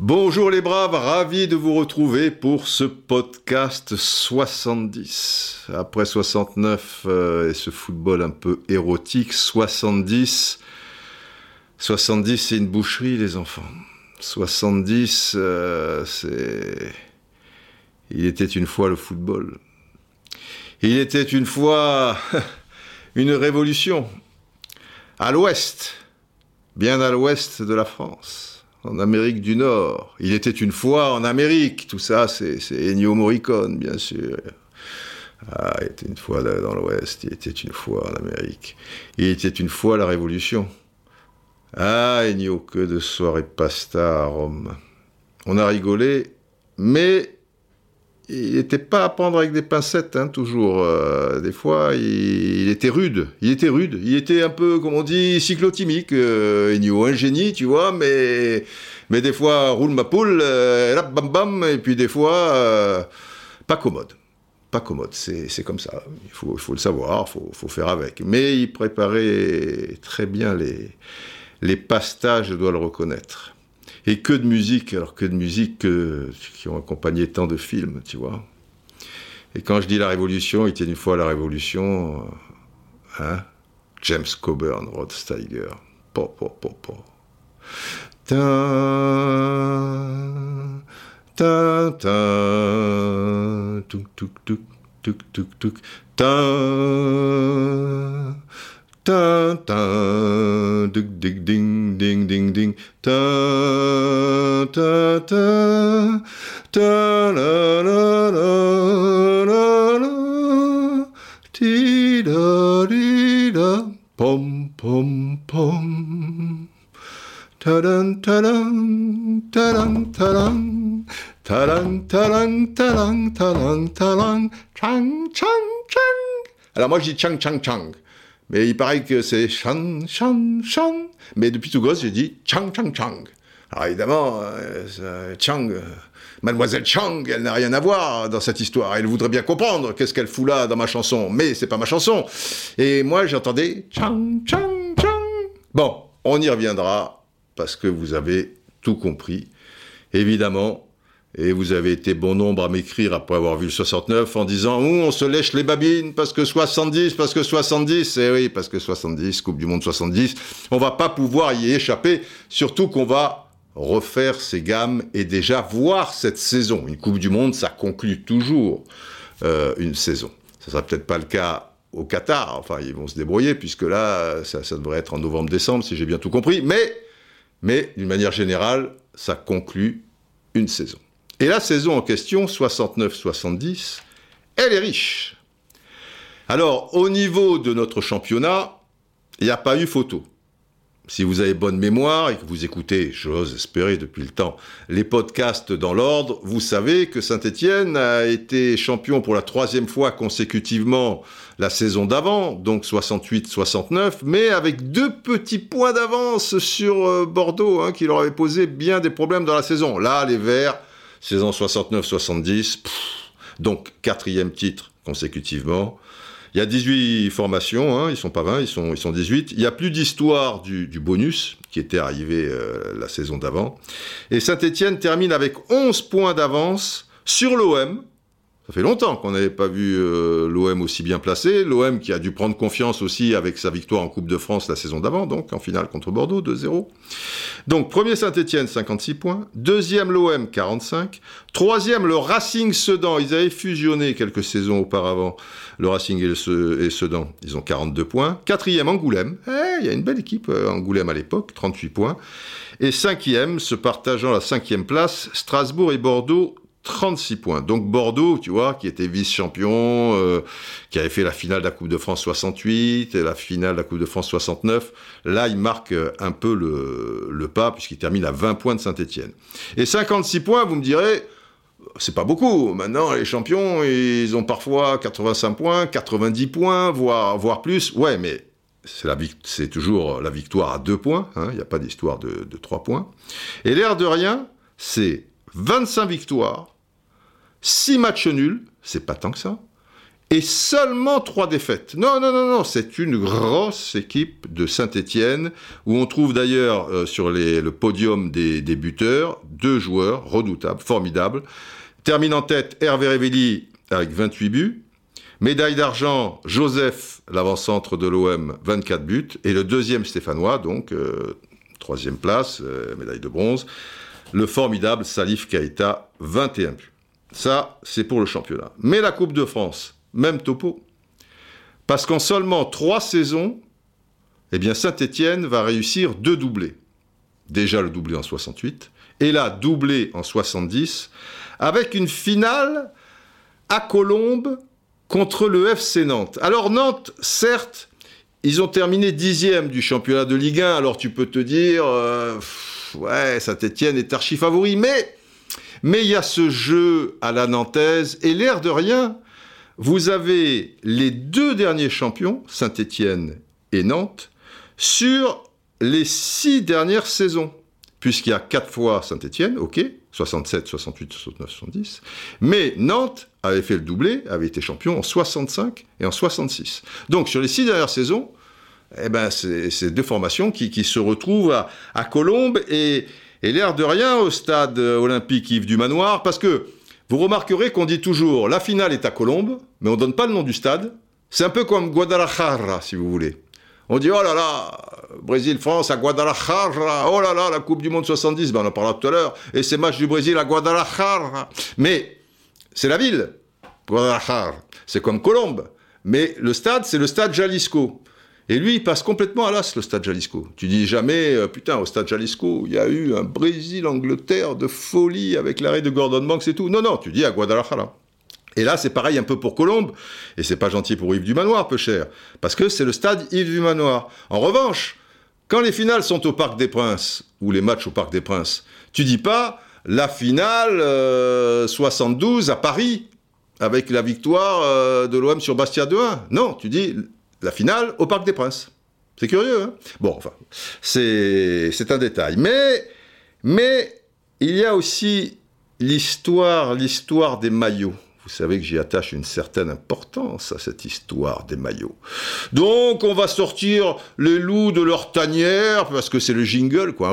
Bonjour les braves, ravi de vous retrouver pour ce podcast 70. Après 69 euh, et ce football un peu érotique, 70, 70 c'est une boucherie les enfants. 70 euh, c'est... Il était une fois le football. Il était une fois une révolution à l'ouest, bien à l'ouest de la France, en Amérique du Nord. Il était une fois en Amérique, tout ça c'est Ennio Morricone bien sûr. Ah, il était une fois dans l'ouest, il était une fois en Amérique. Il était une fois la révolution. Ah, Ennio, que de soirées pasta à Rome. On a rigolé, mais il n'était pas à prendre avec des pincettes, hein, toujours. Euh, des fois, il, était rude. Il était rude. Il était un peu, comme on dit, cyclotimique, euh, Ennio, un génie, tu vois, mais, mais des fois, roule ma poule, euh, là, bam bam, et puis des fois, euh, pas commode. Pas commode, c'est comme ça. Il faut, il faut le savoir, il faut, faut, faire avec. Mais il préparait très bien les, les pastas, je dois le reconnaître. Et que de musique, alors que de musique qui ont accompagné tant de films, tu vois. Et quand je dis la Révolution, il était une fois la Révolution, euh, hein James Coburn, Rod Steiger, po, po, po, po. Ta, ta, ta, tuk, tuk, tuk, tuk, tuk, tuk, ta, 따따 득득딩딩딩딩. 따따따 따라라라라라. 디라리라. pompompom 타랑타랑 타랑타랑 타랑타랑 타랑타랑 타랑 창창창. La moi je dis chang chang chang. Mais il paraît que c'est Chan, Chan, Chan. Mais depuis tout gosse, j'ai dit Chang, Chang, Chang. Alors évidemment, euh, Chang, euh, Mademoiselle Chang, elle n'a rien à voir dans cette histoire. Elle voudrait bien comprendre qu'est-ce qu'elle fout là dans ma chanson, mais c'est pas ma chanson. Et moi, j'entendais Chang, Chang, Chang. Bon, on y reviendra parce que vous avez tout compris. Évidemment, et vous avez été bon nombre à m'écrire après avoir vu le 69 en disant oh, on se lèche les babines parce que 70, parce que 70, et oui, parce que 70, Coupe du Monde 70, on va pas pouvoir y échapper, surtout qu'on va refaire ces gammes et déjà voir cette saison. Une Coupe du Monde, ça conclut toujours euh, une saison. Ça sera peut-être pas le cas au Qatar, enfin ils vont se débrouiller puisque là, ça, ça devrait être en novembre-décembre si j'ai bien tout compris, mais, mais d'une manière générale, ça conclut une saison. Et la saison en question, 69-70, elle est riche. Alors, au niveau de notre championnat, il n'y a pas eu photo. Si vous avez bonne mémoire et que vous écoutez, j'ose espérer depuis le temps, les podcasts dans l'ordre, vous savez que Saint-Étienne a été champion pour la troisième fois consécutivement la saison d'avant, donc 68-69, mais avec deux petits points d'avance sur euh, Bordeaux, hein, qui leur avait posé bien des problèmes dans la saison. Là, les Verts saison 69-70, donc quatrième titre consécutivement. Il y a 18 formations, hein, ils sont pas 20, ils sont, ils sont 18. Il n'y a plus d'histoire du, du, bonus qui était arrivé euh, la saison d'avant. Et Saint-Etienne termine avec 11 points d'avance sur l'OM, ça fait longtemps qu'on n'avait pas vu euh, l'OM aussi bien placé. L'OM qui a dû prendre confiance aussi avec sa victoire en Coupe de France la saison d'avant, donc en finale contre Bordeaux, 2-0. Donc premier Saint-Etienne, 56 points. Deuxième l'OM, 45. Troisième le Racing Sedan. Ils avaient fusionné quelques saisons auparavant, le Racing et, Sedan. Ils ont 42 points. Quatrième Angoulême. Eh, il y a une belle équipe euh, Angoulême à l'époque, 38 points. Et cinquième, se partageant la cinquième place, Strasbourg et Bordeaux, 36 points. Donc Bordeaux, tu vois, qui était vice-champion, euh, qui avait fait la finale de la Coupe de France 68 et la finale de la Coupe de France 69, là, il marque euh, un peu le, pas, puisqu'il termine à 20 points de Saint-Etienne. Et 56 points, vous me direz, c'est pas beaucoup. Maintenant, les champions, ils ont parfois 85 points, 90 points, voire, voire plus. Ouais, mais c'est toujours la victoire à 2 points, hein, il n'y a pas d'histoire de 3 points. Et l'air de rien, c'est 25 victoires, 6 matchs nuls, c'est pas tant que ça, et seulement trois défaites. Non, non, non, non, c'est une grosse équipe de Saint-Étienne, où on trouve d'ailleurs euh, sur le podium des, des, buteurs deux joueurs redoutables, formidables. Termine en tête Hervé Révelli avec 28 buts. Médaille d'argent, Joseph, l'avant-centre de l'OM, 24 buts. Et le deuxième stéphanois, donc, euh, troisième place, euh, médaille de bronze, le formidable Salif Keita, 21 buts. Ça, c'est pour le championnat. Mais la Coupe de France, même topo. Parce qu'en seulement trois saisons, eh bien Saint-Étienne va réussir deux doublés. Déjà le doublé en 68, et là doublé en 70, avec une finale à Colombes contre le FC Nantes. Alors Nantes, certes, ils ont terminé dixième du championnat de Ligue 1, alors tu peux te dire, euh, ouais, Saint-Étienne est archi favori, mais mais il y a ce jeu à la nantaise, et l'air de rien, vous avez les deux derniers champions, Saint-Étienne et Nantes, sur les six dernières saisons. Puisqu'il y a quatre fois Saint-Étienne, ok, 67, 68, 69, 70, mais Nantes avait fait le doublé, avait été champion en 65 et en 66. Donc sur les six dernières saisons, eh ben, c'est deux formations qui, se retrouvent à, à Colombes et, et l'air de rien au stade olympique Yves du Manoir, parce que vous remarquerez qu'on dit toujours la finale est à Colombes, mais on donne pas le nom du stade. C'est un peu comme Guadalajara, si vous voulez. On dit oh là là, Brésil-France à Guadalajara, oh là là, la Coupe du Monde 70, ben on en parlera tout à l'heure, et ces matchs du Brésil à Guadalajara. Mais c'est la ville, Guadalajara. C'est comme Colombes. Mais le stade, c'est le stade Jalisco. Et lui, il passe complètement à l'as, le stade Jalisco. Tu dis jamais, euh, putain, au stade Jalisco, il y a eu un Brésil-Angleterre de folie avec l'arrêt de Gordon Banks et tout. Non, non, tu dis à Guadalajara. Et là, c'est pareil un peu pour Colombe, et c'est pas gentil pour Yves du Manoir, peu cher, parce que c'est le stade Yves du Manoir. En revanche, quand les finales sont au Parc des Princes, ou les matchs au Parc des Princes, tu dis pas la finale 72 euh, à Paris, avec la victoire euh, de l'OM sur Bastia 2-1. Non, tu dis la finale au Parc des Princes. C'est curieux, hein Bon, enfin, c'est un détail. Mais, mais il y a aussi l'histoire, l'histoire des maillots. Vous savez que j'y attache une certaine importance à cette histoire des maillots. Donc, on va sortir les loups de leur tanière, parce que c'est le jingle, quoi.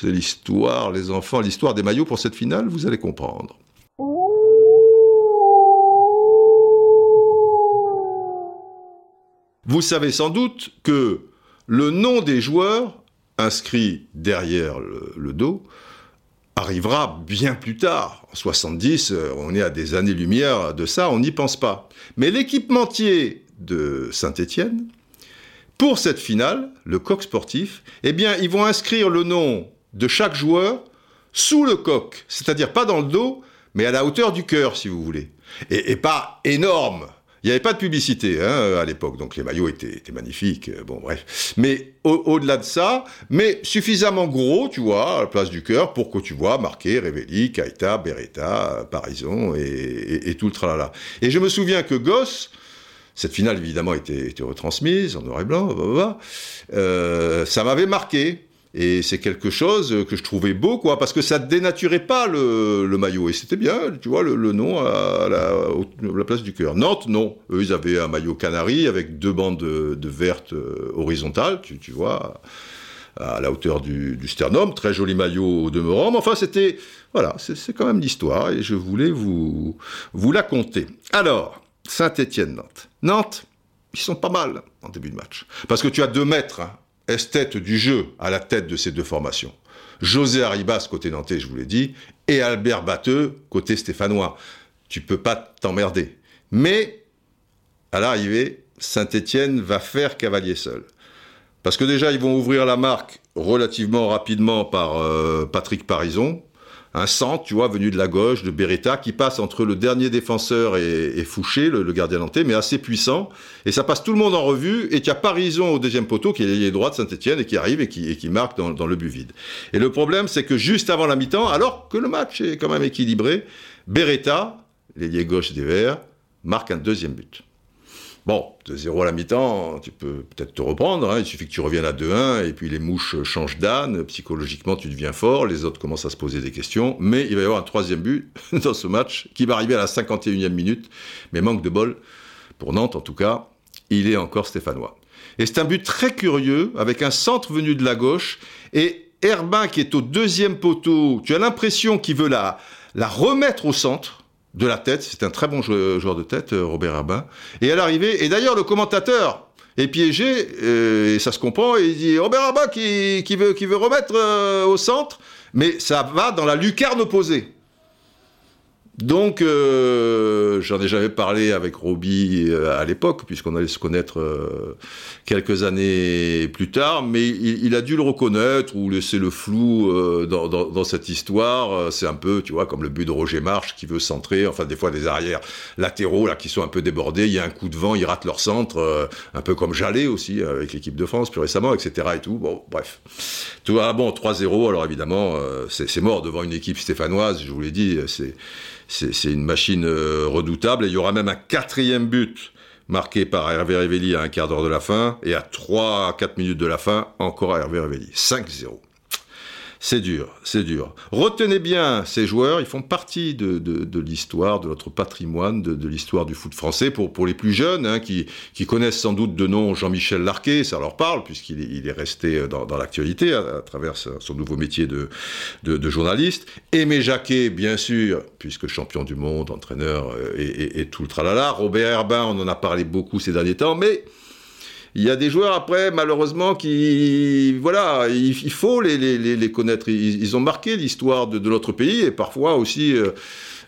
C'est l'histoire, les enfants, l'histoire des maillots pour cette finale, vous allez comprendre. Vous savez sans doute que le nom des joueurs inscrit derrière le, dos arrivera bien plus tard. En 70, euh, on est à des années-lumière de ça, on n'y pense pas. Mais l'équipementier de Saint-Étienne, pour cette finale, le coq sportif, eh bien, ils vont inscrire le nom de chaque joueur sous le coq, c'est-à-dire pas dans le dos, mais à la hauteur du cœur, si vous voulez. Et, et pas énorme, il n'y avait pas de publicité hein, à l'époque, donc les maillots étaient, magnifiques. Euh, bon, bref. Mais au-delà de ça, mais suffisamment gros, tu vois, à la place du cœur, pour que tu vois marqué Révéli, Kaita, Beretta, Parison et, tout le tralala. Et je me souviens que Gosse, cette finale évidemment était, retransmise en noir et blanc, euh, ça m'avait marqué. Et c'est quelque chose que je trouvais beau, quoi, parce que ça dénaturait pas le, maillot. Et c'était bien, tu vois, le, nom à la, place du cœur. Nantes, non. Eux, ils avaient un maillot canari avec deux bandes de, de vertes euh, horizontales, tu, tu, vois, à la hauteur du, sternum. Très joli maillot au demeurant. Mais enfin, c'était, voilà, c'est quand même l'histoire et je voulais vous, vous la conter. Alors, Saint-Étienne-Nantes. Nantes, ils sont pas mal en début de match. Parce que tu as deux mètres, hein, esthète du jeu à la tête de ces deux formations. José Arribas, côté nantais, je vous l'ai dit, et Albert Batteux, côté stéphanois. Tu peux pas t'emmerder. Mais, à l'arrivée, Saint-Étienne va faire cavalier seul. Parce que déjà, ils vont ouvrir la marque relativement rapidement par euh, Patrick Parison, un centre, tu vois, venu de la gauche, de Beretta, qui passe entre le dernier défenseur et, Fouché, le, gardien nantais, mais assez puissant. Et ça passe tout le monde en revue, et tu as Parison au deuxième poteau, qui est l'ailier droit de Saint-Etienne, et qui arrive et qui, qui marque dans, le but vide. Et le problème, c'est que juste avant la mi-temps, alors que le match est quand même équilibré, Beretta, l'ailier gauche des Verts, marque un deuxième but. Bon, 2-0 à la mi-temps, tu peux peut-être te reprendre, hein. il suffit que tu reviennes à 2-1, et puis les mouches changent d'âne, psychologiquement tu deviens fort, les autres commencent à se poser des questions, mais il va y avoir un troisième but dans ce match, qui va arriver à la 51e minute, mais manque de bol, pour Nantes en tout cas, il est encore stéphanois. Et c'est un but très curieux, avec un centre venu de la gauche, et Herbin qui est au deuxième poteau, tu as l'impression qu'il veut la, la remettre au centre, de la tête. C'est un très bon joueur de tête, euh, Robert Herbin. Et à l'arrivée, et d'ailleurs, le commentateur est piégé, euh, et ça se comprend, et il dit Robert Herbin qui, veut, qui veut remettre euh, au centre, mais ça va dans la lucarne opposée. Donc, euh, j'en ai jamais parlé avec Roby euh, à l'époque, puisqu'on allait se connaître euh, quelques années plus tard, mais il, a dû le reconnaître ou laisser le flou dans, dans, cette histoire. C'est un peu, tu vois, comme le but de Roger March qui veut centrer, enfin des fois des arrières latéraux là qui sont un peu débordés, il y a un coup de vent, ils ratent leur centre, un peu comme Jallet aussi avec l'équipe de France plus récemment, etc. et tout. Bon, bref. Tout ah, bon, 3-0, alors évidemment, c'est mort devant une équipe stéphanoise, je vous l'ai dit, c'est c'est une machine euh, redoutable. Et il y aura même un quatrième but marqué par Hervé Révelli à un quart d'heure de la fin. Et à 3 à 4 minutes de la fin, encore Hervé Révelli. 5-0. C'est dur, c'est dur. Retenez bien ces joueurs, ils font partie de, l'histoire, de notre patrimoine, de, l'histoire du foot français. Pour, pour les plus jeunes, hein, qui, connaissent sans doute de nom Jean-Michel Larquet, ça leur parle, puisqu'il est, il est resté dans, l'actualité à, travers son nouveau métier de, de, journaliste. Aimé Jacquet, bien sûr, puisque champion du monde, entraîneur euh, et, et tout le tralala. Robert Herbin, on en a parlé beaucoup ces derniers temps, mais il y a des joueurs après, malheureusement, qui, voilà, il, faut les, connaître. Ils, ont marqué l'histoire de, notre pays et parfois aussi euh,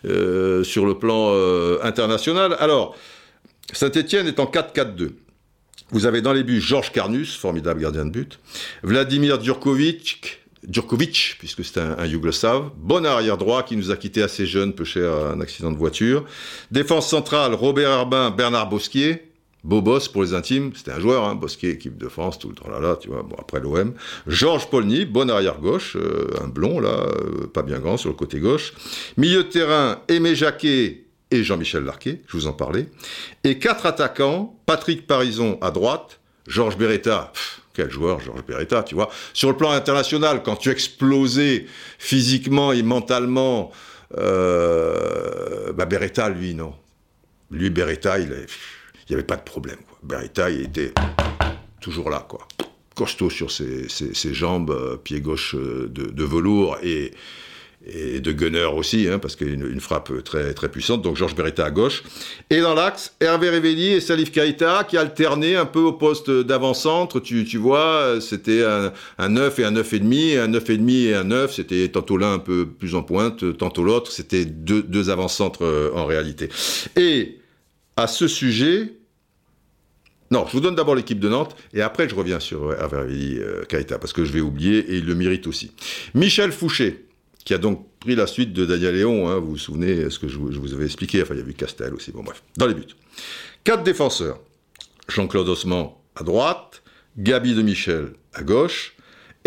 euh, sur le plan euh, international. Alors, Saint-Etienne est en 4-4-2. Vous avez dans les buts Georges Carnus, formidable gardien de but, Vladimir Djurkovic, puisque c'est un, un, bon arrière droit qui nous a quitté assez jeune, peu cher un accident de voiture. Défense centrale, Robert Herbin, Bernard Bosquier. Bobos pour les intimes, c'était un joueur, hein, Bosquet, équipe de France, tout le temps là, là, tu vois, bon, après l'OM. Georges Polny, bon arrière-gauche, euh, un blond, là, euh, pas bien grand, sur le côté gauche. Milieu de terrain, Aimé Jacquet et Jean-Michel Larquet, je vous en parlais. Et quatre attaquants, Patrick Parison à droite, Georges Beretta, quel joueur, Georges Beretta, tu vois. Sur le plan international, quand tu explosais physiquement et mentalement, euh, bah Beretta, lui, non. Lui, Beretta, il est il n'y avait pas de problème. Quoi. Beretta, il était toujours là, quoi. Costaud sur ses, jambes, euh, pied gauche euh, de, velours et, de gunner aussi, hein, parce qu'il a une, frappe très, très puissante. Donc Georges Beretta à gauche. Et dans l'axe, Hervé Révelli et Salif Keita qui alternaient un peu au poste d'avant-centre. Tu, tu vois, c'était un, un 9 et un 9,5, un 9,5 et un 9. C'était tantôt l'un un peu plus en pointe, tantôt l'autre. C'était deux, deux avant-centres euh, en réalité. Et à ce sujet, non, je vous donne d'abord l'équipe de Nantes et après je reviens sur Hervé euh, Kaita parce que je vais oublier et il le mérite aussi. Michel Fouché, qui a donc pris la suite de Daniel Léon, hein, vous vous souvenez ce que je, vous avais expliqué, enfin il y a eu Castel aussi, bon bref, dans les buts. Quatre défenseurs, Jean-Claude Osman à droite, Gabi de Michel à gauche,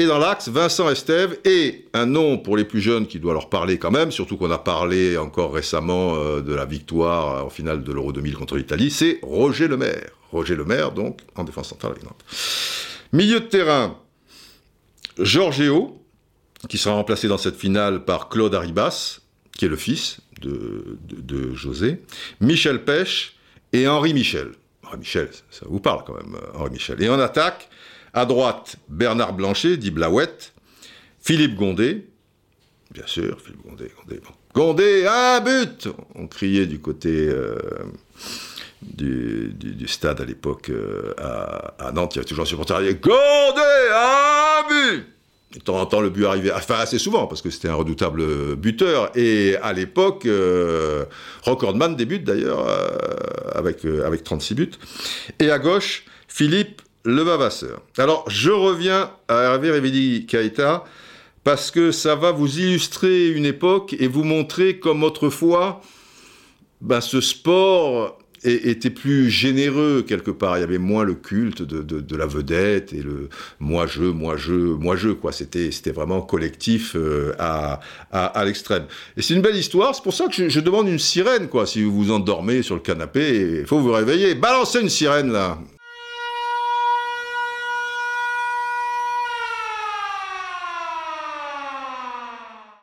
et dans l'axe, Vincent Estève et un nom pour les plus jeunes qui doit leur parler quand même, surtout qu'on a parlé encore récemment euh, de la victoire en finale de l'Euro 2000 contre l'Italie, c'est Roger Lemaire. Roger Lemaire, donc, en défense centrale avec Nantes. Milieu de terrain, Georgeo, qui sera remplacé dans cette finale par Claude Arribas, qui est le fils de, de José, Michel Pêche et Henri Michel. Henri Michel, ça vous parle quand même, euh, Henri Michel. Et en attaque, à droite, Bernard Blanchet, dit Blauette. Philippe Gondé. Bien sûr, Philippe Gondé. Gondé, un but On criait du côté euh, du, stade à l'époque euh, à, Nantes. Il y avait toujours un supporter Gondé un but de temps en temps, le but arrivait, enfin assez souvent, parce que c'était un redoutable buteur. Et à l'époque, euh, recordman débute d'ailleurs avec, avec 36 buts. Et à gauche, Philippe le Vavasseur. Alors, je reviens à Hervé Révidi Kaita parce que ça va vous illustrer une époque et vous montrer comme autrefois ben, ce sport était plus généreux quelque part. Il y avait moins le culte de, la vedette et le moi je, moi je, moi je quoi. C'était c'était vraiment collectif euh, à, à, l'extrême. Et c'est une belle histoire. C'est pour ça que je, demande une sirène quoi. Si vous vous endormez sur le canapé, il faut vous réveiller. Balancez une sirène là.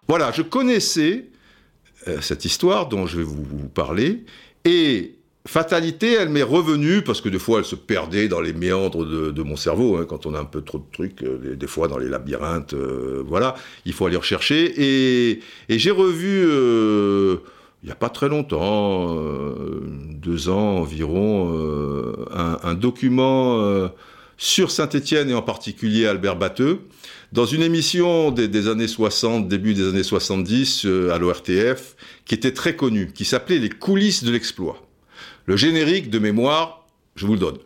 Voilà, je connaissais euh, cette histoire dont je vais vous, parler, et fatalité, elle m'est revenue, parce que des fois elle se perdait dans les méandres de, mon cerveau, hein, quand on a un peu trop de trucs, euh, des fois dans les labyrinthes, euh, voilà, il faut aller rechercher, et, j'ai revu, il n'y a pas très longtemps, deux ans environ, un, document sur Saint-Étienne et en particulier Albert Batteux, dans une émission des, années 60, début des années 70 euh, à l'ORTF, qui était très connue, qui s'appelait Les coulisses de l'exploit. Le générique de mémoire, je vous le donne.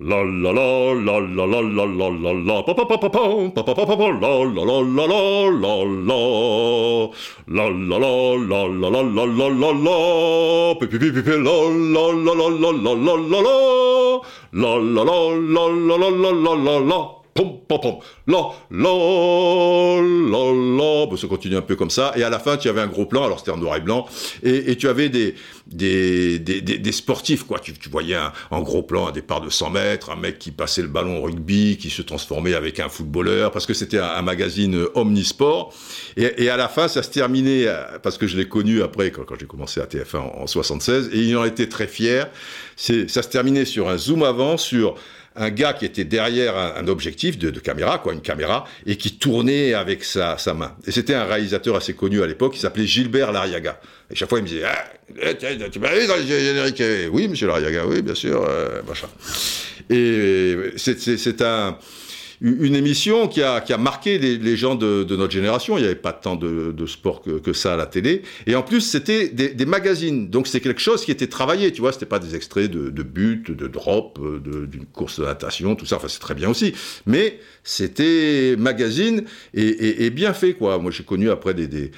La la la la la la la la la la pa pa pa pa pa pa pa pa pa la la la la la la la la la la la la la la la la la pi pi pi pi la la la la la la la la la la la la la la la la la la pom, pom, pom, la, la, la, la, bah, ça continue un peu comme ça, et à la fin, tu avais un gros plan, alors c'était en noir et blanc, et, et tu avais des, des, des, des, sportifs, quoi, tu, tu voyais un, en gros plan un départ de 100 mètres, un mec qui passait le ballon au rugby, qui se transformait avec un footballeur, parce que c'était un, magazine omnisport, et, et, à la fin, ça se terminait, euh, parce que je l'ai connu après, quand, quand j'ai commencé à TF1 en, en 76, et il en était très fier, ça se terminait sur un zoom avant, sur un gars qui était derrière un, objectif de, caméra, quoi, une caméra, et qui tournait avec sa, main. Et c'était un réalisateur assez connu à l'époque, qui s'appelait Gilbert Lariaga. Et chaque fois, il me disait, ah, eh, tu m'as vu dans le générique Oui, monsieur Lariaga, oui, bien sûr, euh, machin. Et c'est un une émission qui a, qui a marqué les, gens de, notre génération. Il n'y avait pas tant de, sport que, ça à la télé. Et en plus, c'était des, magazines. Donc, c'était quelque chose qui était travaillé. Tu vois, c'était pas des extraits de, de but, de drop, d'une course de natation, tout ça. Enfin, c'est très bien aussi. Mais c'était magazine et, bien fait, quoi. Moi, j'ai connu après des, des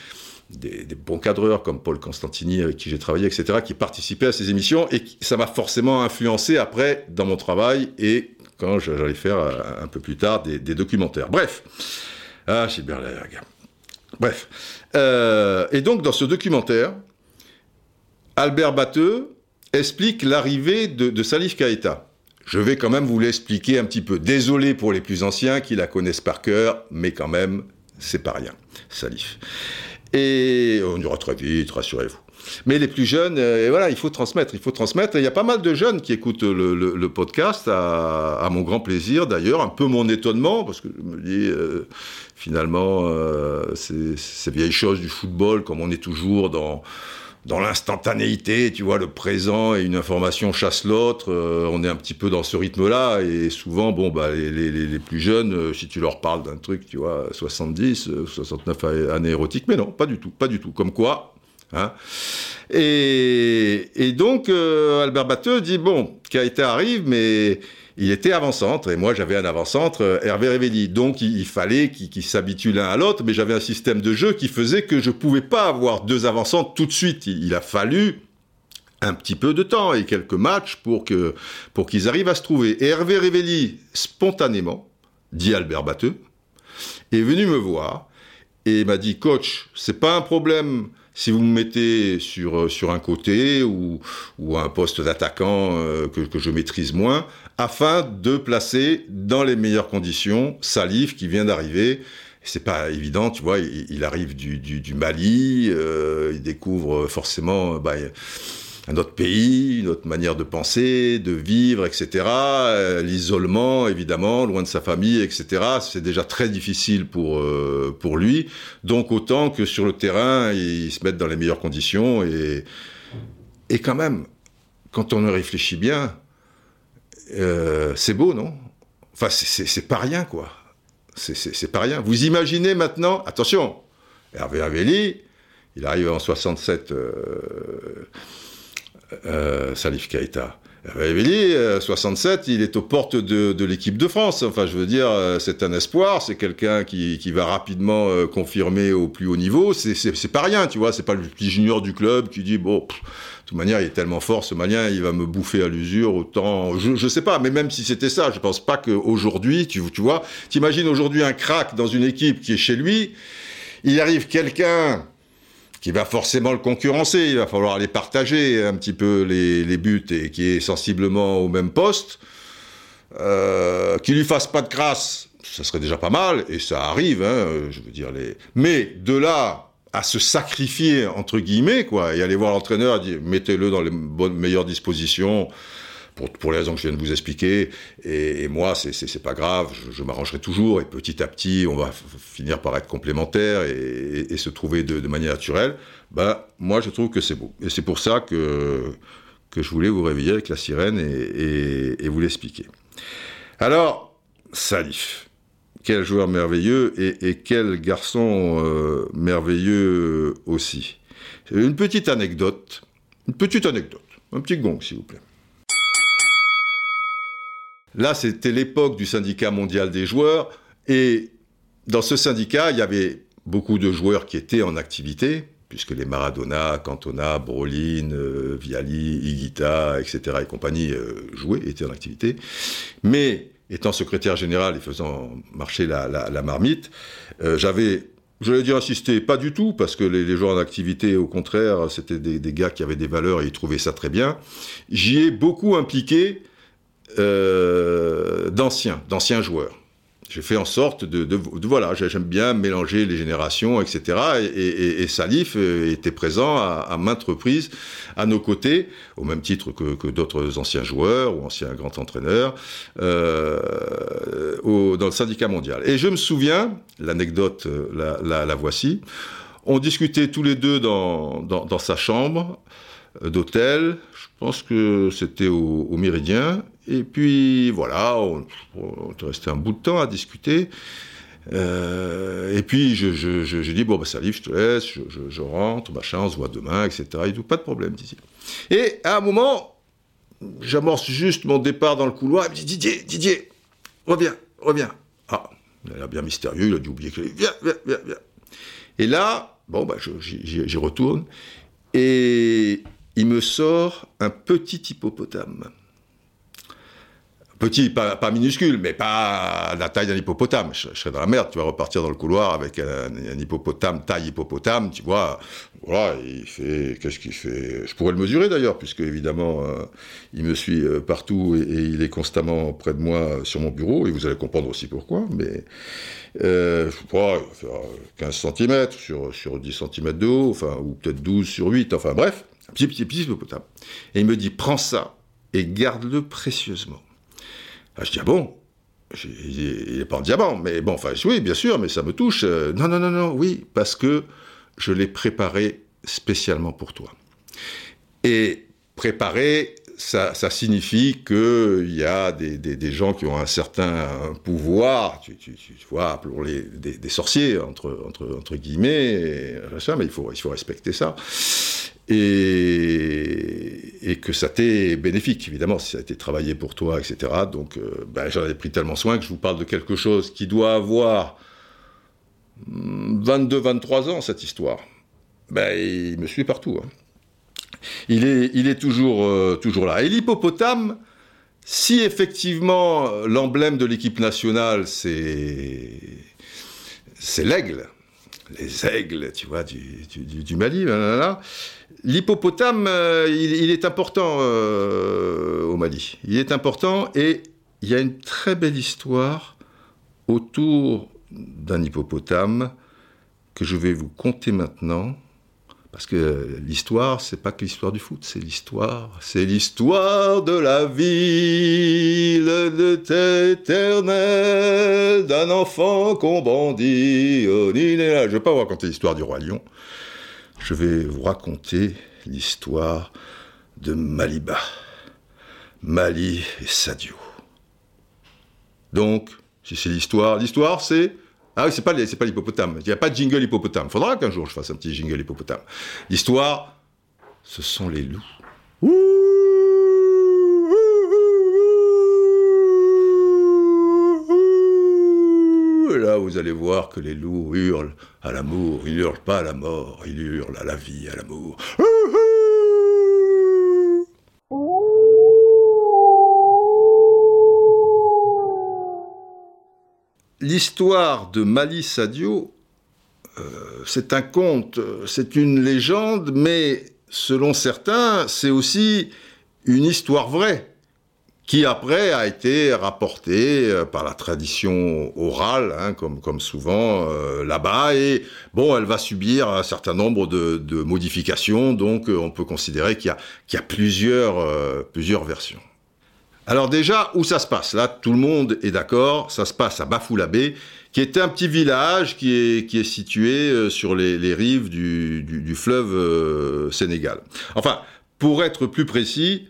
des, bons cadreurs comme Paul Constantini avec qui j'ai travaillé, etc., qui participaient à ces émissions et ça m'a forcément influencé après dans mon travail et quand j'allais faire euh, un peu plus tard des, documentaires. Bref, ah, Schilberg. Bref. Euh, et donc, dans ce documentaire, Albert Batteux explique l'arrivée de, Salif Keïta. Je vais quand même vous l'expliquer un petit peu. Désolé pour les plus anciens qui la connaissent par cœur, mais quand même, c'est pas rien, Salif. Et on ira très vite, rassurez-vous. Mais les plus jeunes, euh, voilà, il faut transmettre, il faut transmettre. il y a pas mal de jeunes qui écoutent le, podcast, à, mon grand plaisir d'ailleurs, un peu mon étonnement, parce que je me dis, euh, finalement, euh, ces vieilles choses du football, comme on est toujours dans l'instantanéité, tu vois, le présent et une information chasse l'autre. on est un petit peu dans ce rythme-là. Et souvent, bon, bah, les, les, les plus jeunes, si tu leur parles d'un truc, tu vois, 70, 69 années érotiques, mais non, pas du tout, pas du tout. Comme quoi, Hein. et, donc, euh, Albert Batteux dit, bon, été arrive, mais il était avant-centre, et moi j'avais un avant-centre, euh, Hervé Révelli. Donc il, fallait qu'ils s'habituent l'un à l'autre, mais j'avais un système de jeu qui faisait que je pouvais pas avoir deux avant-centres tout de suite. Il, a fallu un petit peu de temps et quelques matchs pour que pour qu'ils arrivent à se trouver. Et Hervé Révelli, spontanément, dit Albert Batteux, est venu me voir et m'a dit, coach, c'est pas un problème si vous me mettez sur, euh, sur un côté ou, ou un poste d'attaquant euh, que, que, je maîtrise moins, afin de placer dans les meilleures conditions Salif qui vient d'arriver. C'est pas évident, tu vois, il, arrive du, du, du Mali, euh, il découvre forcément bah, un autre pays, une autre manière de penser, de vivre, etc. Euh, l'isolement, évidemment, loin de sa famille, etc. C'est déjà très difficile pour euh, pour lui. Donc autant que sur le terrain, il se mette dans les meilleures conditions et et quand même, quand on réfléchit bien, euh, c'est beau, non? Enfin, c'est pas rien, quoi. C'est pas rien. Vous imaginez maintenant, attention, Hervé Avelli, il arrive en 67 euh, Salif Keïta. Révelli, 67, il est aux portes de, l'équipe de France. Enfin, je veux dire, c'est un espoir, c'est quelqu'un qui, va rapidement confirmer au plus haut niveau. C'est pas rien, tu vois, c'est pas le petit junior du club qui dit, bon, de toute manière, il est tellement fort, ce malien, il va me bouffer à l'usure, autant... Je, je sais pas, mais même si c'était ça, je pense pas qu'aujourd'hui, tu, tu vois, t'imagines aujourd'hui un crack dans une équipe qui est chez lui, il arrive quelqu'un qui va forcément le concurrencer, il va falloir les partager un petit peu les, buts et qui est sensiblement au même poste, euh, qu'il lui fasse pas de grâce, ça serait déjà pas mal, et ça arrive, hein, je veux dire les. Mais de là à se sacrifier entre guillemets quoi, et aller voir l'entraîneur dire mettez-le dans les bonnes meilleures dispositions, pour, les raisons que je viens de vous expliquer. Et, moi, c'est pas grave, je, m'arrangerai toujours. Et petit à petit, on va finir par être complémentaires et, se trouver de, manière naturelle. Ben, moi, je trouve que c'est beau. Et c'est pour ça que, que je voulais vous réveiller avec la sirène et, vous l'expliquer. Alors, Salif. Quel joueur merveilleux et, quel garçon euh, merveilleux aussi. Une petite anecdote, une petite anecdote, un petit gong s'il vous plaît. Là, c'était l'époque du syndicat mondial des joueurs, et dans ce syndicat, il y avait beaucoup de joueurs qui étaient en activité, puisque les Maradona, Cantona, Brolin, euh, Viali, Higuita, etc. et compagnie euh, jouaient, étaient en activité. Mais étant secrétaire général et faisant marcher la, marmite, euh, j'avais, je vais dire insister, pas du tout, parce que les, joueurs en activité, au contraire, c'était des, des, gars qui avaient des valeurs et ils trouvaient ça très bien. J'y ai beaucoup impliqué euh, d'anciens, d'anciens joueurs. J'ai fait en sorte de, voilà, j'aime bien mélanger les générations, etc. Et, Salif euh, était présent à, maintes reprises à nos côtés, au même titre que, d'autres anciens joueurs ou anciens grands entraîneurs, euh, dans le syndicat mondial. Et je me souviens, l'anecdote, la, voici, on discutait tous les deux dans, sa chambre d'hôtel, je pense que c'était au, au Méridien, et puis voilà, on, est resté un bout de temps à discuter. Euh, et puis je, je, dit, bon, bah, Salif, je te laisse, je, rentre, machin, on se voit demain, etc. Et tout, pas de problème, Et à un moment, j'amorce juste mon départ dans le couloir, il me dit, Didier, Didier, reviens, reviens. Ah, il a l'air bien mystérieux, il a dû oublier que... Viens, viens, viens, viens. Et là, bon, bah, j'y retourne, et il me sort un petit hippopotame. Petit, pas, minuscule, mais pas la taille d'un hippopotame. Je, serais dans la merde, tu vas repartir dans le couloir avec un, hippopotame, taille hippopotame, tu vois. Voilà, il fait. Qu'est-ce qu'il fait? Je pourrais le mesurer d'ailleurs, puisque évidemment, euh, il me suit euh, partout et, il est constamment près de moi euh, sur mon bureau, et vous allez comprendre aussi pourquoi. Mais euh, je crois, il va faire 15 cm sur, sur 10 cm de haut, enfin, ou peut-être 12 sur 8, enfin bref, un petit, petit, petit hippopotame. Et il me dit prends ça et garde-le précieusement. Ah, je dis, ah bon? Il n'est pas en diamant, mais bon, enfin, oui, bien sûr, mais ça me touche. Euh, non, non, non, non, oui, parce que je l'ai préparé spécialement pour toi. Et préparer, ça, signifie qu'il y a des, gens qui ont un certain pouvoir, tu, vois, appelons-les des, sorciers, entre, entre, entre guillemets, mais il faut, il faut respecter ça et, que ça t'est bénéfique, évidemment, si ça a été travaillé pour toi, etc. Donc, euh, ben, j'en ai pris tellement soin que je vous parle de quelque chose qui doit avoir 22-23 ans, cette histoire. Ben, il me suit partout. Hein. Il, est, il est toujours, euh, toujours là. Et l'hippopotame, si effectivement l'emblème de l'équipe nationale, c'est l'aigle, les aigles, tu vois, du, Mali, L'hippopotame, euh, il, est important euh, au Mali. Il est important et il y a une très belle histoire autour d'un hippopotame que je vais vous conter maintenant. Parce que l'histoire, c'est pas que l'histoire du foot, c'est l'histoire, c'est l'histoire de la ville de éternelle d'un enfant qu'on bandit. Je ne vais pas vous raconter l'histoire du roi lion. Je vais vous raconter l'histoire de Maliba, Mali et Sadio. Donc, si c'est l'histoire, l'histoire c'est ah oui, c'est pas, pas l'hippopotame. Il n'y a pas de jingle hippopotame. Faudra qu'un jour je fasse un petit jingle hippopotame. L'histoire, ce sont les loups. Ouh là, vous allez voir que les loups hurlent à l'amour, ils hurlent pas à la mort, ils hurlent à la vie, à l'amour. L'histoire de Mali Sadio, euh, c'est un conte, c'est une légende, mais selon certains, c'est aussi une histoire vraie qui après a été rapportée euh, par la tradition orale, hein, comme, comme souvent euh, là-bas, et bon, elle va subir un certain nombre de, modifications, donc euh, on peut considérer qu'il y, y a, plusieurs, plusieurs versions. Alors déjà, où ça se passe Là, tout le monde est d'accord, ça se passe à Bafoulabé, qui est un petit village qui est, situé sur les, rives du, fleuve Sénégal. Enfin, pour être plus précis,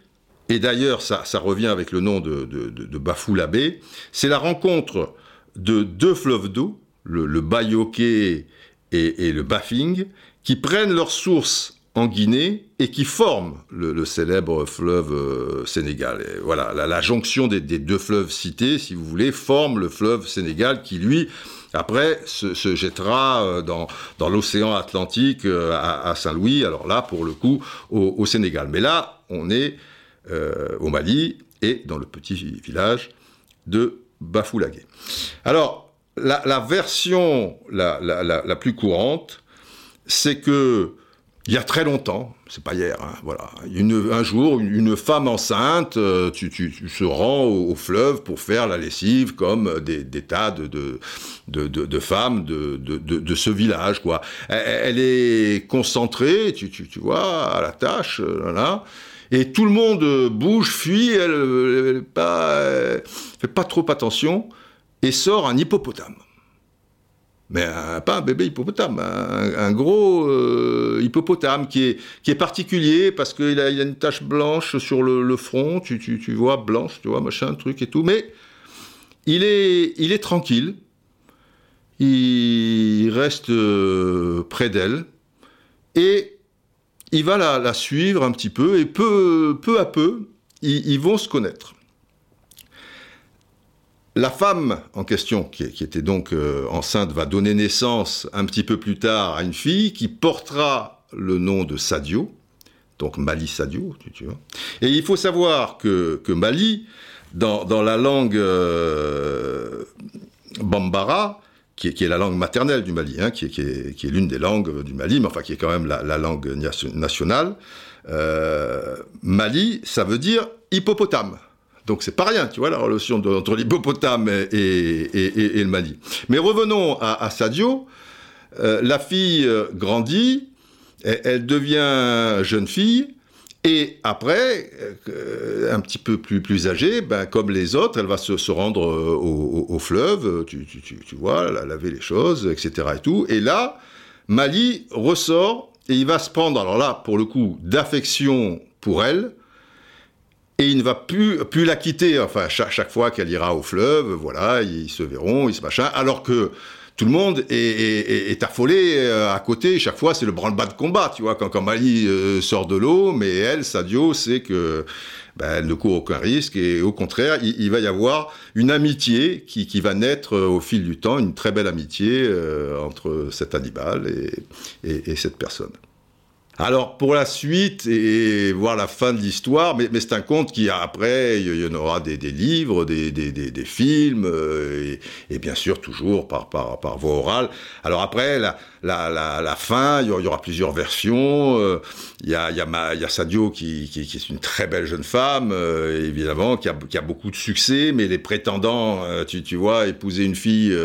et d'ailleurs ça, revient avec le nom de, de, de, c'est la rencontre de deux fleuves d'eau, le, le Bayoké et, et, le Bafing, qui prennent leur source en Guinée et qui forment le, célèbre fleuve euh, Sénégal. Voilà, la, jonction des, deux fleuves cités, si vous voulez, forme le fleuve Sénégal qui, lui, après, se, jettera euh, dans, l'océan Atlantique euh, à, Saint-Louis, alors là, pour le coup, au, Sénégal. Mais là, on est au Mali et dans le petit village de Bafoulagué. Alors, la, version la, la, plus courante, c'est que il y a très longtemps, c'est pas hier, hein, voilà, un jour, une, femme enceinte, euh, tu, tu, tu, se rends au, fleuve pour faire la lessive comme des, tas de, de, de, de femmes de, ce village, quoi. Elle, est concentrée, tu, tu, vois, à la tâche, là, là et tout le monde bouge, fuit, elle, elle, elle fait pas trop attention, et sort un hippopotame. Mais pas un bébé hippopotame, un, gros euh, hippopotame qui est, qui est particulier parce qu'il a, il a une tache blanche sur le, front, tu, tu, tu, vois, blanche, tu vois, machin, truc et tout, mais il est, il est tranquille, il reste euh, près d'elle, et il va la, suivre un petit peu et peu, peu à peu, ils, vont se connaître. La femme en question, qui, était donc euh, enceinte, va donner naissance un petit peu plus tard à une fille qui portera le nom de Sadio, donc Mali Sadio. Et il faut savoir que, Mali, dans, la langue euh, Bambara, qui est, la langue maternelle du Mali, hein, qui est, l'une des langues du Mali, mais enfin qui est quand même la, la langue nationale. Euh, Mali, ça veut dire hippopotame. Donc c'est pas rien, tu vois, la relation entre l'hippopotame et, et, et, le Mali. Mais revenons à, Sadio. Euh, la fille grandit, elle, elle devient jeune fille, et après, euh, un petit peu plus, plus âgée, ben, comme les autres, elle va se, rendre euh, au, fleuve, tu, tu, tu, tu vois, laver les choses, etc. Et, tout. et là, Mali ressort et il va se prendre, alors là, pour le coup, d'affection pour elle, et il ne va plus, plus la quitter, enfin, chaque, fois qu'elle ira au fleuve, voilà, ils se verront, ils se machin, alors que tout le monde est, est, est affolé euh, à côté. Chaque fois, c'est le branle-bas de combat, tu vois, quand, quand Mali euh, sort de l'eau, mais elle, Sadio, sait que ben, elle ne court aucun risque et au contraire, il, il va y avoir une amitié qui, qui, va naître euh, au fil du temps, une très belle amitié euh, entre cet animal et, et, et cette personne. Alors pour la suite et voir la fin de l'histoire, mais, mais c'est un conte qui après il y en aura des, des livres, des, des, des films euh, et, et, bien sûr toujours par, par, par voie orale. Alors après la, la, la, la fin, il y, aura, plusieurs versions. Euh, il y, a, y a y a Sadio qui, qui, qui, est une très belle jeune femme, euh, évidemment, qui a, qui a beaucoup de succès, mais les prétendants, tu, tu vois, épouser une fille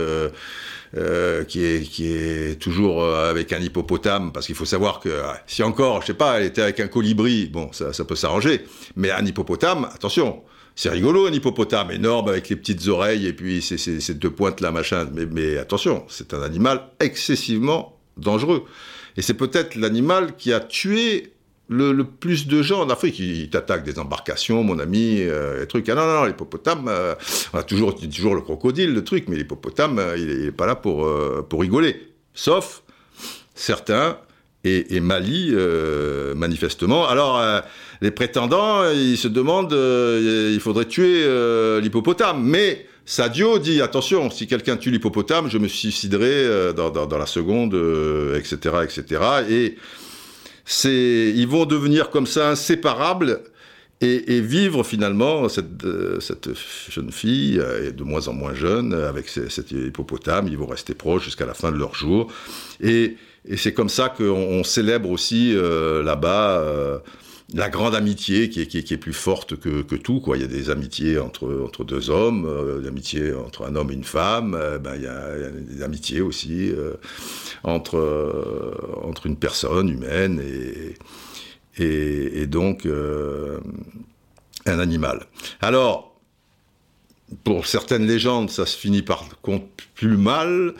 euh, qui, est, qui est toujours euh, avec un hippopotame, parce qu'il faut savoir que euh, si encore, je sais pas, elle était avec un colibri, bon, ça, ça peut s'arranger, mais un hippopotame, attention, c'est rigolo un hippopotame, énorme avec les petites oreilles et puis ces, deux pointes là, machin, mais attention, c'est un animal excessivement dangereux. Et c'est peut-être l'animal qui a tué le, plus de gens en Afrique, ils t'attaquent des embarcations, mon ami, euh, et trucs. Ah non, non, l'hippopotame, euh, on a toujours, toujours le crocodile, le truc, mais l'hippopotame, euh, il, est pas là pour, euh, pour rigoler. Sauf certains, et, Mali, manifestement. Alors, les prétendants, ils se demandent, il faudrait tuer l'hippopotame. Mais Sadio dit, attention, si quelqu'un tue l'hippopotame, je me suiciderai dans, dans, la seconde, etc., etc. Et c'est, ils vont devenir comme ça inséparables et, vivre finalement cette, cette jeune fille, de moins en moins jeune, avec cet hippopotame, ils vont rester proches jusqu'à la fin de leur jour. Et c'est comme ça qu'on célèbre aussi euh, là-bas euh, la grande amitié qui est, plus forte que, tout. Quoi. Il y a des amitiés entre, entre deux hommes, euh, des amitiés entre un homme et une femme, ben, il, y a, des amitiés aussi entre, entre une personne humaine et, et, et donc un animal. Alors, pour certaines légendes, ça se finit par contre plus mal.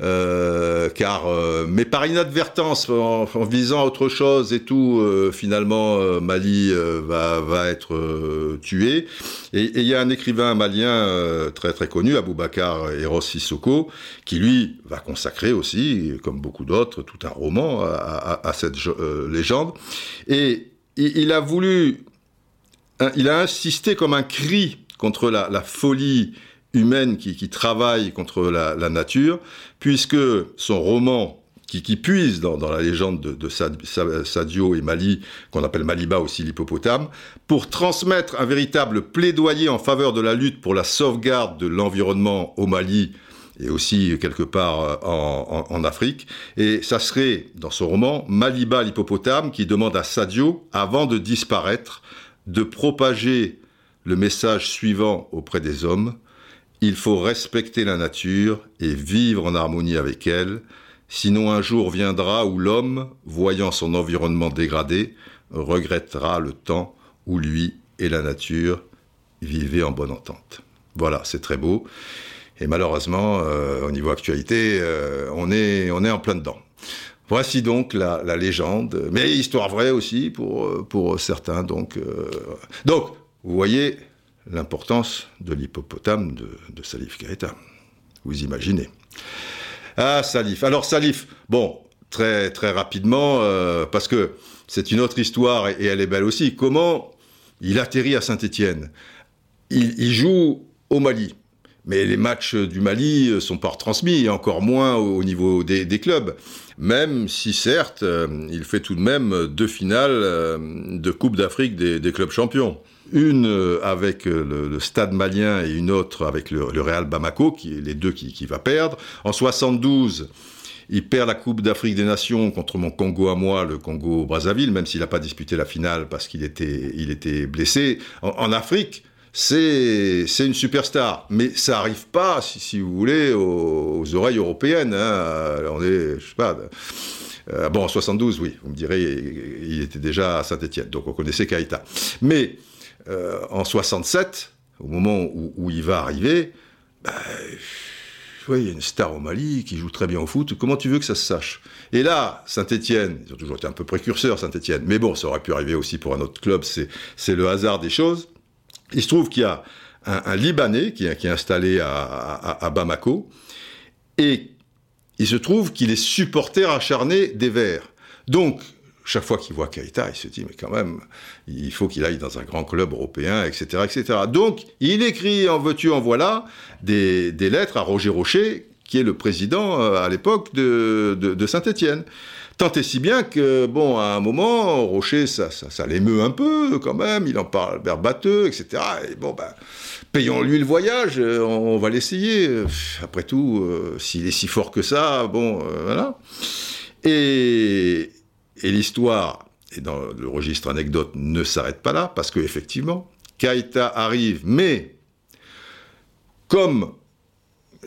Euh, car, euh, mais par inadvertance, en, visant autre chose et tout, euh, finalement, Mali va, va être tué. Et il y a un écrivain malien très très connu, Aboubacar Eros Sissoko, qui lui va consacrer aussi, comme beaucoup d'autres, tout un roman à, à, cette légende. Et il, a voulu, il a insisté comme un cri contre la, folie humaine qui, travaille contre la, nature, puisque son roman, qui, puise dans, la légende de, Sadio et Mali, qu'on appelle Maliba aussi l'hippopotame, pour transmettre un véritable plaidoyer en faveur de la lutte pour la sauvegarde de l'environnement au Mali, et aussi quelque part euh, en, en, Afrique. Et ça serait, dans son roman, Maliba l'hippopotame qui demande à Sadio, avant de disparaître, de propager le message suivant auprès des hommes, il faut respecter la nature et vivre en harmonie avec elle, sinon un jour viendra où l'homme, voyant son environnement dégradé, regrettera le temps où lui et la nature vivaient en bonne entente. Voilà, c'est très beau. Et malheureusement, euh, au niveau actualité, euh, on, est, on est en plein dedans. Voici donc la, la, légende, mais histoire vraie aussi pour, pour certains. Donc, euh... donc, vous voyez, l'importance de l'hippopotame de, Salif Keita. Vous imaginez. Ah, Salif. Alors, Salif, bon, très, très rapidement, euh, parce que c'est une autre histoire et, elle est belle aussi. Comment il atterrit à Saint-Étienne? Il, joue au Mali. Mais les matchs du Mali sont pas retransmis, encore moins au niveau des, clubs. Même si, certes, euh, il fait tout de même deux finales euh, de Coupe d'Afrique des clubs champions une euh, avec euh, le, Stade malien et une autre avec le, Real Bamako, qui les deux qui, qui, va perdre. En 72, il perd la Coupe d'Afrique des Nations contre mon Congo à moi, le Congo Brazzaville, même s'il n'a pas disputé la finale parce qu'il était, il était blessé. En, Afrique, c'est une superstar, mais ça arrive pas, si, si vous voulez, aux, oreilles européennes. Hein. On est. Euh, bon, en 72, oui, vous me direz, il était déjà à Saint-Etienne, donc on connaissait Kaïta. Mais euh, en 67, au moment où, il va arriver, bah, il y a une star au Mali qui joue très bien au foot, comment tu veux que ça se sache? Et là, Saint-Etienne, ils ont toujours été un peu précurseurs, Saint-Etienne, mais bon, ça aurait pu arriver aussi pour un autre club, c'est le hasard des choses. Il se trouve qu'il y a un, Libanais qui, est installé à, à, à Bamako, et il se trouve qu'il est supporter acharné des Verts. Donc, chaque fois qu'il voit Keita, il se dit, mais quand même, il faut qu'il aille dans un grand club européen, etc., etc. Donc, il écrit, en veux-tu, en voilà, des, des, lettres à Roger Rocher, qui est le président euh, à l'époque de, de, Saint-Étienne. Tant et si bien que, bon, à un moment, Rocher, ça, ça, l'émeut un peu, quand même, il en parle berbateux, etc. Et bon, ben, payons-lui le voyage, euh, on, va l'essayer. Après tout, euh, s'il est si fort que ça, bon, voilà. Et, et l'histoire, et dans le registre anecdote, ne s'arrête pas là, parce qu'effectivement, Kaita arrive, mais comme,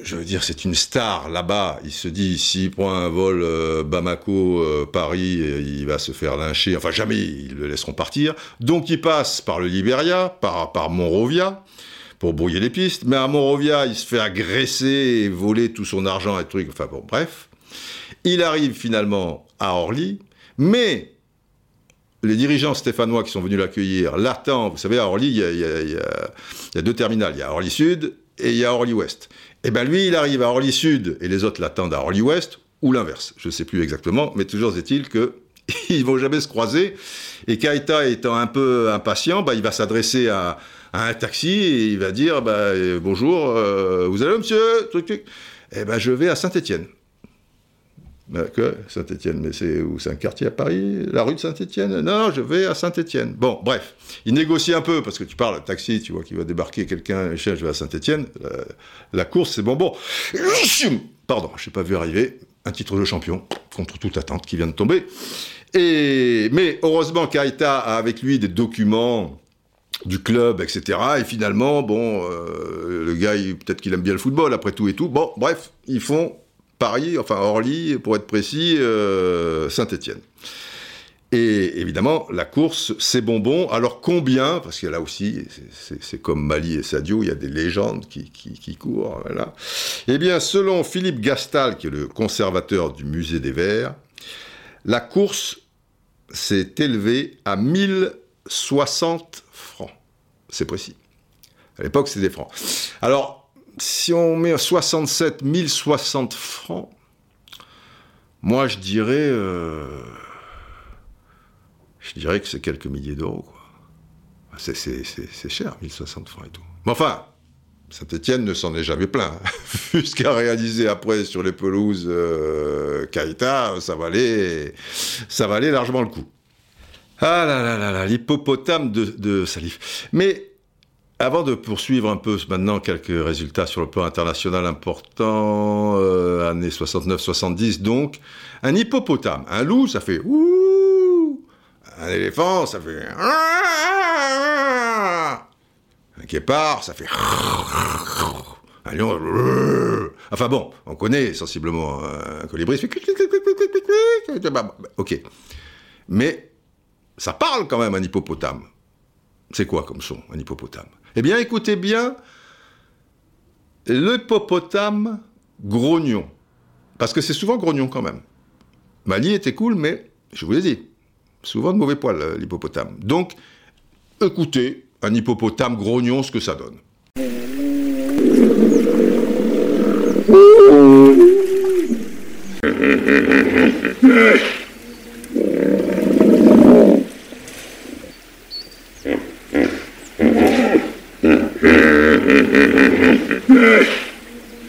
je veux dire, c'est une star là-bas, il se dit, s'il prend un vol euh, Bamako-Paris, euh, il va se faire lyncher, enfin jamais ils le laisseront partir, donc il passe par le Liberia, par, par Monrovia, pour brouiller les pistes, mais à Monrovia, il se fait agresser et voler tout son argent et trucs, enfin bon, bref. Il arrive finalement à Orly, mais les dirigeants stéphanois qui sont venus l'accueillir l'attendent. Vous savez, à Orly, il y, a, deux terminales. Il y a Orly Sud et il y a Orly Ouest. Et bien lui, il arrive à Orly Sud et les autres l'attendent à Orly Ouest, ou l'inverse. Je ne sais plus exactement, mais toujours est-il que ils vont jamais se croiser. Et Kaita étant un peu impatient, bah, il va s'adresser à, un taxi et il va dire bah, euh, bonjour, euh, vous allez monsieur? Eh ben je vais à Saint-Étienne. Ben, que Saint-Étienne, mais c'est où C'est un quartier à Paris La rue de Saint-Étienne? Non, je vais à Saint-Étienne. Bon, bref, il négocie un peu, parce que tu parles, de taxi, tu vois, qui va débarquer quelqu'un, je vais à Saint-Étienne. La, course, c'est bon, bon. Pardon, je n'ai pas vu arriver un titre de champion, contre toute attente, qui vient de tomber. Et, mais heureusement, Kaita a avec lui des documents du club, etc. Et finalement, bon, euh, le gars, peut-être qu'il aime bien le football, après tout et tout. Bon, bref, ils font Paris, enfin Orly, pour être précis, euh, Saint-Étienne. Et évidemment, la course, c'est bonbon. Alors combien? Parce que là aussi, c'est comme Mali et Sadio, il y a des légendes qui, qui, courent. Voilà. Eh bien, selon Philippe Gastal, qui est le conservateur du musée des Verts, la course s'est élevée à 1060 francs. C'est précis. À l'époque, c'était des francs. Alors, si on met 67 1060 francs, moi je dirais, euh, je dirais que c'est quelques milliers d'euros. C'est, cher, 1060 francs et tout. Mais enfin, Saint-Etienne ne s'en est jamais plein. Vu ce qu'a réalisé après sur les pelouses euh, ça valait, ça largement le coup. Ah là là là là, l'hippopotame de Salif. Mais avant de poursuivre un peu maintenant quelques résultats sur le plan international importants, euh, années 69-70 donc, un hippopotame, un loup, ça fait ouh, un éléphant, ça fait un guépard, ça fait un lion, enfin bon, on connaît sensiblement un colibri, ça fait ok, mais ça parle quand même un hippopotame. C'est quoi comme son, un hippopotame? Eh bien, écoutez bien, l'hippopotame grognon. Parce que c'est souvent grognon quand même. Mali était cool, mais je vous l'ai dit, souvent de mauvais poils, l'hippopotame. Donc, écoutez, un hippopotame grognon, ce que ça donne.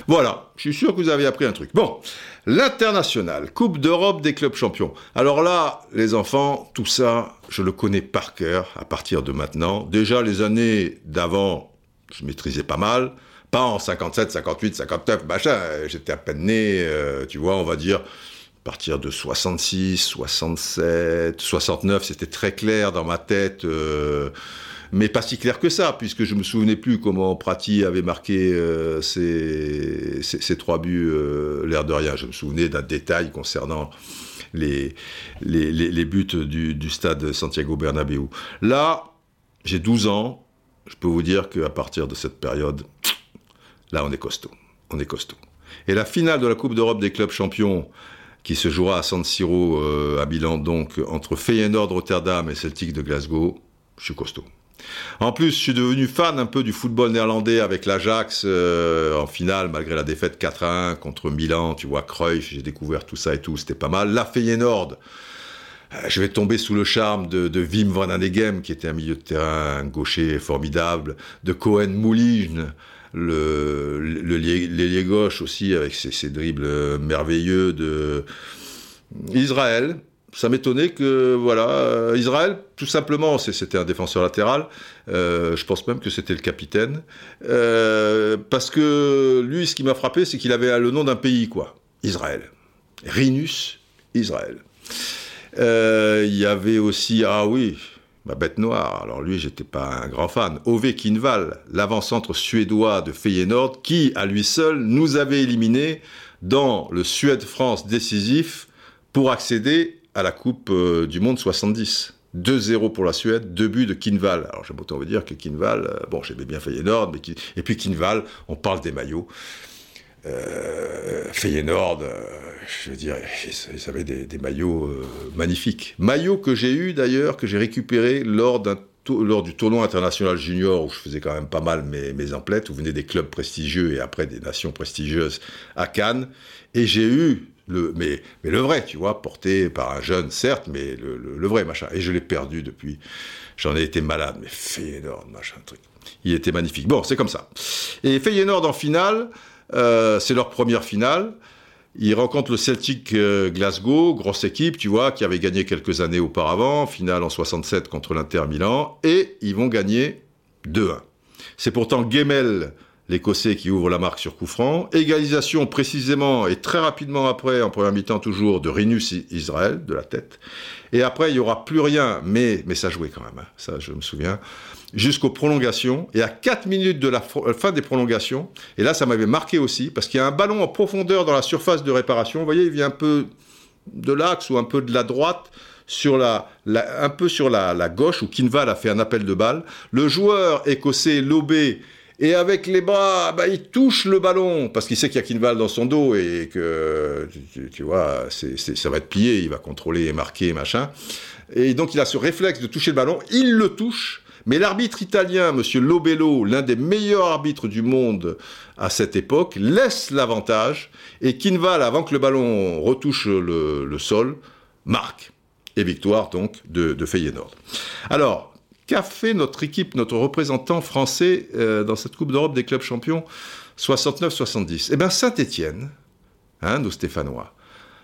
Voilà, je suis sûr que vous avez appris un truc. Bon, l'international, Coupe d'Europe des clubs champions. Alors là, les enfants, tout ça, je le connais par cœur à partir de maintenant. Déjà, les années d'avant, je maîtrisais pas mal. Pas en 57, 58, 59, machin, j'étais à peine né, euh, tu vois, on va dire, à partir de 66, 67, 69, c'était très clair dans ma tête. Euh, mais pas si clair que ça, puisque je me souvenais plus comment Prati avait marqué euh, ses, trois buts, euh, l'air de rien. Je me souvenais d'un détail concernant les, les, buts du, stade Santiago Bernabéu. Là, j'ai 12 ans, je peux vous dire qu'à partir de cette période, là, on est costaud. On est costaud. Et la finale de la Coupe d'Europe des clubs champions, qui se jouera à San Siro, euh, à Milan, donc entre Feyenoord Rotterdam et Celtic de Glasgow, je suis costaud. En plus, je suis devenu fan un peu du football néerlandais avec l'Ajax euh, en finale, malgré la défaite 4 1 contre Milan. Tu vois, Cruyff, j'ai découvert tout ça et tout, c'était pas mal. La Feyenoord, euh, je vais tomber sous le charme de, Wim van Anegem, qui était un milieu de terrain gaucher formidable, de Cohen Mouline, le, l'ailier gauche aussi, avec ses, ses dribbles merveilleux de Israël, ça m'étonnait que voilà euh, Israël tout simplement c'était un défenseur latéral. Euh, je pense même que c'était le capitaine. Euh, parce que lui ce qui m'a frappé c'est qu'il avait le nom d'un pays quoi. Israël. Rinus Israël. Il y avait aussi ah oui ma bête noire. Alors lui j'étais pas un grand fan. Ove Kinval l'avant-centre suédois de Feyenoord qui à lui seul nous avait éliminés dans le Suède-France décisif pour accéder à la Coupe euh, du Monde 70. 2-0 pour la Suède, deux buts de Kinval. Alors j'aime autant vous dire que Kinval, euh, bon j'aimais bien Feyenoord, mais et puis Kinval, on parle des maillots. Euh, Feyenoord, je veux dire, ils avaient des, des maillots magnifiques. Maillots que j'ai eu d'ailleurs, que j'ai récupéré lors lors du tournoi international junior où je faisais quand même pas mal mes, mes emplettes, où venaient des clubs prestigieux et après des nations prestigieuses à Cannes. Et j'ai eu Mais, le vrai, tu vois, porté par un jeune, certes, mais le, le vrai machin. Et je l'ai perdu depuis. J'en ai été malade, mais Feyenoord, machin, truc. Il était magnifique. Bon, c'est comme ça. Et Feyenoord en finale, euh, c'est leur première finale. Ils rencontrent le Celtic euh, Glasgow, grosse équipe, tu vois, qui avait gagné quelques années auparavant, finale en 67 contre l'Inter Milan, et ils vont gagner 2-1. C'est pourtant Gemel, l'Écossais, qui ouvre la marque sur coup franc. Égalisation précisément et très rapidement après, en première mi-temps toujours, de Rinus Israël, de la tête. Et après, il n'y aura plus rien, mais, mais ça jouait quand même, hein. ça je me souviens jusqu'aux prolongations. Et à 4 minutes de la euh, fin des prolongations, et là ça m'avait marqué aussi, parce qu'il y a un ballon en profondeur dans la surface de réparation. Vous voyez, il vient un peu de l'axe ou un peu de la droite, sur la, un peu sur la, gauche, où Kinval a fait un appel de balle. Le joueur écossais lobé et avec les bras, bah, il touche le ballon, parce qu'il sait qu'il y a Kinval dans son dos, et que, tu, vois, ça va être plié, il va contrôler et marquer, machin. Et donc il a ce réflexe de toucher le ballon, il le touche, mais l'arbitre italien, M. Lobello, l'un des meilleurs arbitres du monde à cette époque, laisse l'avantage et Kinval, avant que le ballon retouche le, sol, marque. Et victoire donc de, de Feyenoord. Alors, qu'a fait notre équipe, notre représentant français euh, dans cette Coupe d'Europe des clubs champions 69-70 Eh bien, Saint-Étienne, hein, nos Stéphanois,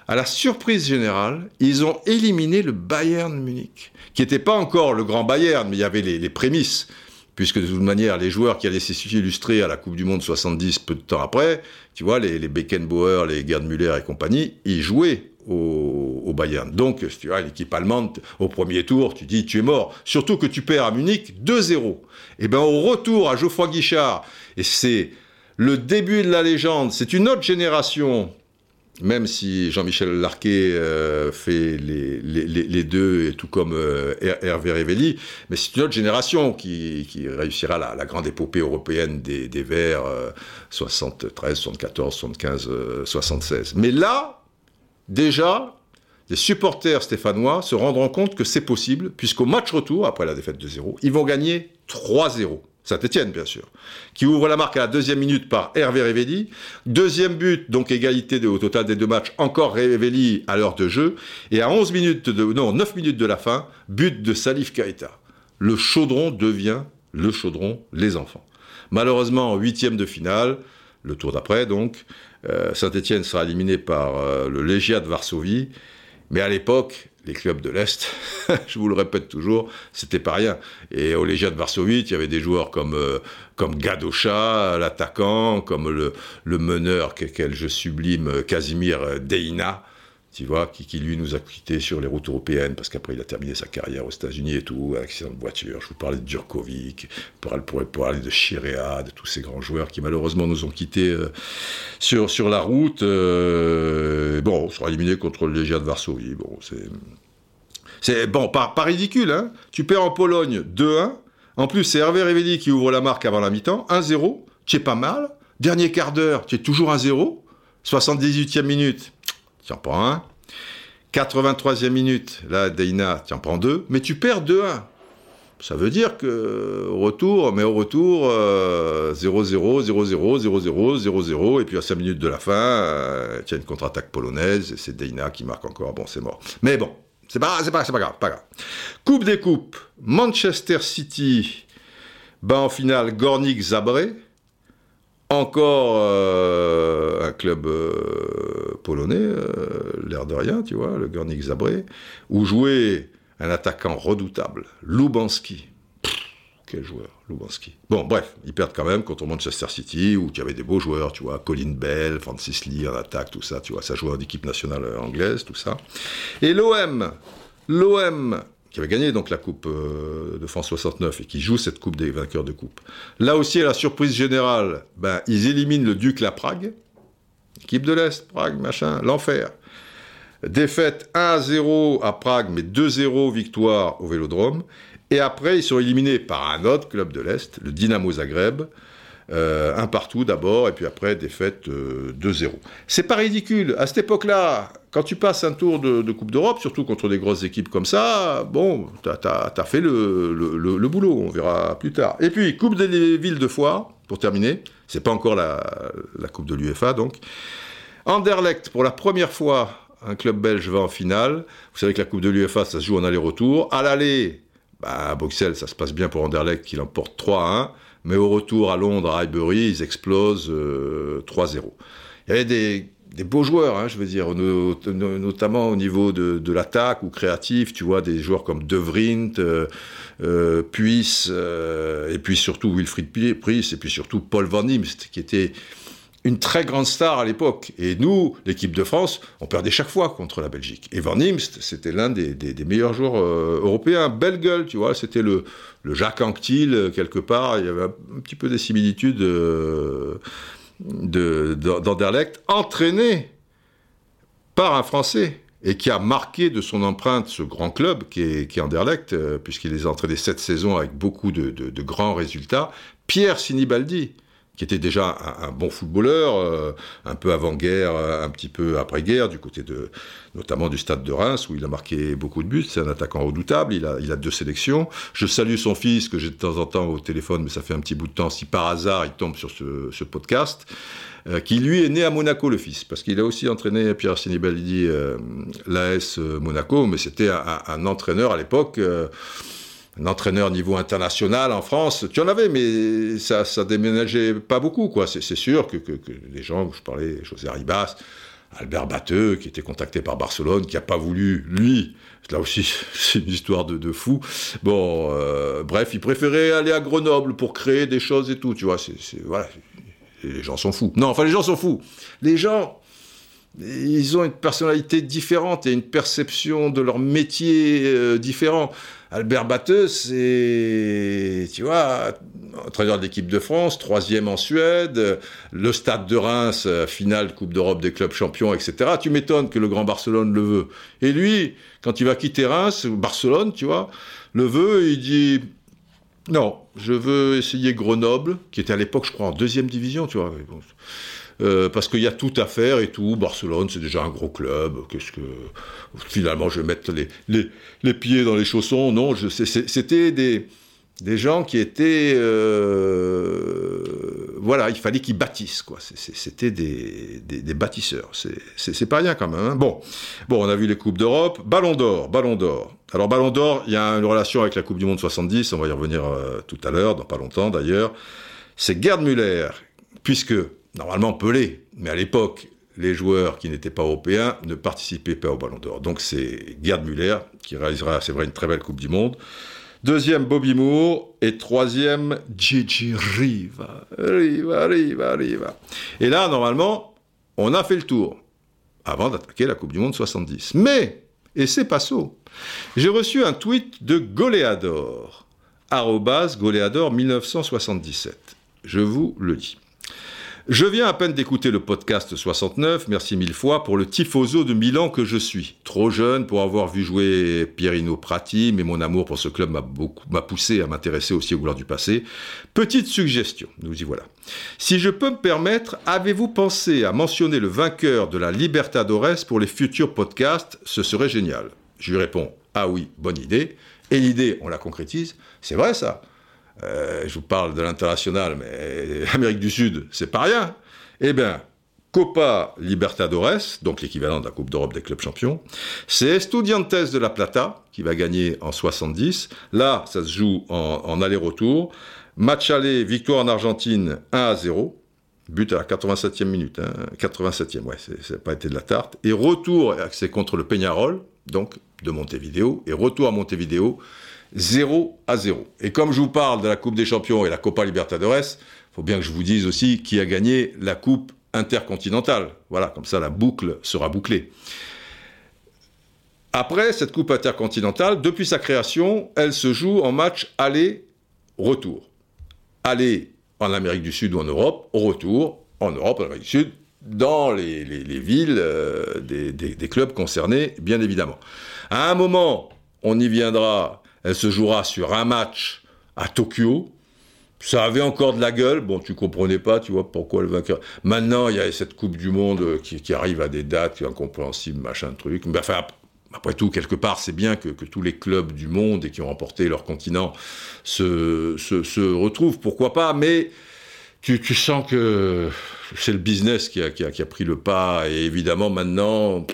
à la surprise générale, ils ont éliminé le Bayern Munich, qui n'était pas encore le grand Bayern, mais il y avait les, prémices, puisque de toute manière, les joueurs qui allaient s'illustrer à la Coupe du Monde 70 peu de temps après, tu vois, les, Beckenbauer, les Gerd Müller et compagnie, ils jouaient au, Bayern. Donc, tu vois, l'équipe allemande, au premier tour, tu dis, tu es mort. Surtout que tu perds à Munich 2-0. Et bien, au retour à Geoffroy Guichard, et c'est le début de la légende, c'est une autre génération même si Jean-Michel Larquet euh, fait les, deux, et tout comme euh, Hervé Révelli, mais c'est une autre génération qui, réussira la, grande épopée européenne des, des Verts 73, 74, 75, 76. Mais là, déjà, les supporters stéphanois se rendront compte que c'est possible, puisqu'au match retour, après la défaite de 0, ils vont gagner 3-0. Saint-Etienne, bien sûr, qui ouvre la marque à la deuxième minute par Hervé Révelli. Deuxième but, donc égalité au total des deux matchs, encore Révelli à l'heure de jeu. Et à 11 minutes de, non, 9 minutes de la fin, but de Salif Keita. Le chaudron devient le chaudron, les enfants. Malheureusement, en huitième de finale, le tour d'après donc, Saint-Etienne sera éliminé par euh, le Légia de Varsovie. Mais à l'époque, les clubs de l'Est, je vous le répète toujours, c'était pas rien. Et au Légia de Varsovie, il y avait des joueurs comme, euh, comme Gadosha, l'attaquant, comme le, meneur, quel je sublime, Casimir Deina, tu vois, qui, lui nous a quittés sur les routes européennes, parce qu'après il a terminé sa carrière aux États-Unis et tout, accident de voiture. Je vous parlais de Djurkovic, on pourrait parler de Chirea, de tous ces grands joueurs qui malheureusement nous ont quittés euh, sur, sur la route. Euh, bon, on sera éliminé contre le Légia de Varsovie. Bon, c'est. C'est bon, pas, ridicule, hein. Tu perds en Pologne 2-1. En plus, c'est Hervé Révelli qui ouvre la marque avant la mi-temps. 1-0. Tu es pas mal. Dernier quart d'heure, tu es toujours 1-0. 78e minute, tu en prends un. 83e minute, là, Deina, tu en prends deux, mais tu perds 2-1. Ça veut dire que retour, mais au retour, 0-0, 0-0, 0-0, 0-0, et puis à 5 minutes de la fin, euh, tu as une contre-attaque polonaise, et c'est Deina qui marque encore, bon, c'est mort. Mais bon, c'est pas, c'est pas, c'est pas grave, pas grave. Coupe des coupes, Manchester City, ben en finale, Gornik Zabré, encore euh, un club euh, polonais, euh, l'air de rien, tu vois, le Gornik Zabré, où jouait un attaquant redoutable, Lubanski. quel joueur, Lubanski. Bon, bref, ils perdent quand même contre Manchester City, où il y avait des beaux joueurs, tu vois, Colin Bell, Francis Lee en attaque, tout ça, tu vois, ça jouait en équipe nationale anglaise, tout ça. Et l'OM, l'OM qui avait gagné donc la Coupe euh, de France 69 et qui joue cette Coupe des vainqueurs de Coupe. Là aussi, à la surprise générale, ben, ils éliminent le Duc la Prague, équipe de l'Est, Prague, machin, l'enfer. Défaite 1-0 à Prague, mais 2-0 victoire au Vélodrome. Et après, ils sont éliminés par un autre club de l'Est, le Dynamo Zagreb, euh, un partout d'abord, et puis après, défaite 2-0. Euh, c'est pas ridicule. À cette époque-là, quand tu passes un tour de, Coupe d'Europe, surtout contre des grosses équipes comme ça, bon, t'as as, fait le, boulot, on verra plus tard. Et puis, Coupe des villes de foire, pour terminer, c'est pas encore la, Coupe de l'UEFA, donc. Anderlecht, pour la première fois, un club belge va en finale. Vous savez que la Coupe de l'UEFA, ça se joue en aller-retour. À l'aller, bah, à Bruxelles, ça se passe bien pour Anderlecht qui l'emporte 3 1. Mais au retour à Londres, à Highbury, ils explosent 3-0. Euh, Il y avait des, beaux joueurs, hein, je veux dire, notamment au niveau de, l'attaque ou créatif. Tu vois, des joueurs comme De Vrint, euh, euh, euh et puis surtout Wilfried Priest, et puis surtout Paul Van Imst, qui était une très grande star à l'époque. Et nous, l'équipe de France, on perdait chaque fois contre la Belgique. Et Van Imst, c'était l'un des, meilleurs joueurs européens. Belle gueule, tu vois, c'était le, Jacques Anquetil, quelque part. Il y avait un petit peu des similitudes d'Anderlecht, entraîné par un Français et qui a marqué de son empreinte ce grand club qui est, qui Anderlecht, puisqu'il les a entraînés sept saisons avec beaucoup de, de grands résultats, Pierre Sinibaldi qui était déjà un, bon footballeur, euh, un peu avant-guerre, euh, un petit peu après-guerre, du côté de, notamment du stade de Reims, où il a marqué beaucoup de buts. C'est un attaquant redoutable, il a, il a deux sélections. Je salue son fils, que j'ai de temps en temps au téléphone, mais ça fait un petit bout de temps, si par hasard il tombe sur ce, ce podcast, euh, qui lui est né à Monaco, le fils, parce qu'il a aussi entraîné Pierre Sinibaldi, l'AS Monaco, mais c'était un, un, entraîneur à l'époque un entraîneur niveau international en France, tu en avais, mais ça, ça déménageait pas beaucoup, quoi. C'est sûr que, que, les gens, je parlais, José Ribas, Albert Batteux, qui était contacté par Barcelone, qui a pas voulu, lui, là aussi, c'est une histoire de, de fou. Bon, euh, bref, il préférait aller à Grenoble pour créer des choses et tout, tu vois. C'est voilà, les gens sont fous. Non, enfin, les gens sont fous. Les gens, ils ont une personnalité différente et une perception de leur métier euh, différent. Albert Batteux, c'est, tu vois, entraîneur de l'équipe de France, troisième en Suède, le stade de Reims, euh, finale Coupe d'Europe des clubs champions, etc. Tu m'étonnes que le Grand Barcelone le veut. Et lui, quand il va quitter Reims, Barcelone, tu vois, le veut, il dit, non, je veux essayer Grenoble, qui était à l'époque, je crois, en deuxième division, tu vois. Euh, parce qu'il y a tout à faire et tout. Barcelone, c'est déjà un gros club. Qu'est-ce que finalement je vais mettre les, les, les pieds dans les chaussons? Non, c'était des, des gens qui étaient euh, voilà, il fallait qu'ils bâtissent quoi. C'était des, des, bâtisseurs. C'est pas rien quand même. Hein. Bon, bon, on a vu les coupes d'Europe. Ballon d'or, Ballon d'or. Alors Ballon d'or, il y a une relation avec la Coupe du Monde 70. On va y revenir euh, tout à l'heure, dans pas longtemps d'ailleurs. C'est Gerd Müller, puisque normalement Pelé, mais à l'époque, les joueurs qui n'étaient pas européens ne participaient pas au Ballon d'Or. Donc c'est Gerd Müller qui réalisera, c'est vrai, une très belle Coupe du Monde. Deuxième, Bobby Moore. Et troisième, Gigi Riva. Riva, Riva, Riva. Et là, normalement, on a fait le tour avant d'attaquer la Coupe du Monde 70. Mais, et c'est pas ça, j'ai reçu un tweet de Goléador, arrobas Goléador 1977. Je vous le dis. Je viens à peine d'écouter le podcast 69, merci mille fois, pour le tifoso de Milan que je suis. Trop jeune pour avoir vu jouer Pierino Prati, mais mon amour pour ce club m'a poussé à m'intéresser aussi aux gloires du passé. Petite suggestion, nous y voilà. Si je peux me permettre, avez-vous pensé à mentionner le vainqueur de la Libertadores pour les futurs podcasts? Ce serait génial. Je lui réponds, ah oui, bonne idée. Et l'idée, on la concrétise. C'est vrai ça. Euh, je vous parle de l'international, mais l'Amérique du Sud, c'est pas rien. Eh bien, Copa Libertadores, donc l'équivalent de la Coupe d'Europe des clubs champions, c'est Estudiantes de la Plata qui va gagner en 70. Là, ça se joue en, aller-retour. Match aller, victoire en Argentine 1 à 0. But à la 87e minute. 87e, hein. ouais, ça n'a pas été de la tarte. Et retour, c'est contre le Peñarol, donc de Montevideo. Et retour à Montevideo, 0 à 0. Et comme je vous parle de la Coupe des Champions et la Copa Libertadores, il faut bien que je vous dise aussi qui a gagné la Coupe intercontinentale. Voilà, comme ça la boucle sera bouclée. Après cette Coupe intercontinentale, depuis sa création, elle se joue en match aller-retour. Aller en Amérique du Sud ou en Europe, au retour en Europe, en Amérique du Sud, dans les, villes euh, des, des clubs concernés, bien évidemment. À un moment, on y viendra, elle se jouera sur un match à Tokyo. Ça avait encore de la gueule. Bon, tu comprenais pas, tu vois, pourquoi le vainqueur. Maintenant, il y a cette Coupe du Monde qui, arrive à des dates incompréhensibles, machin, truc. Mais enfin, après tout, quelque part, c'est bien que, tous les clubs du monde et qui ont remporté leur continent se, retrouvent. Pourquoi pas? Mais tu, sens que c'est le business qui, a, pris le pas, et évidemment maintenant,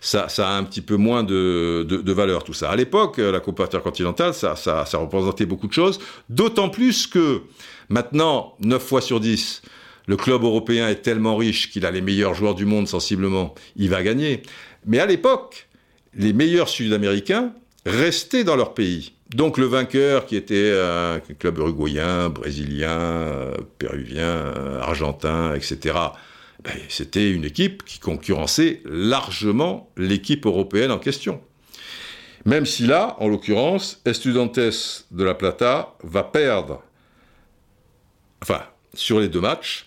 ça, a un petit peu moins de, de, valeur tout ça. À l'époque, la Coupe intercontinentale, ça, ça, ça représentait beaucoup de choses, d'autant plus que maintenant, 9 fois sur 10, le club européen est tellement riche qu'il a les meilleurs joueurs du monde sensiblement, il va gagner. Mais à l'époque, les meilleurs Sud-Américains restaient dans leur pays. Donc le vainqueur, qui était un club uruguayen, brésilien, péruvien, argentin, etc., ben, c'était une équipe qui concurrençait largement l'équipe européenne en question. Même si là, en l'occurrence, Estudiantes de la Plata va perdre, enfin, sur les deux matchs,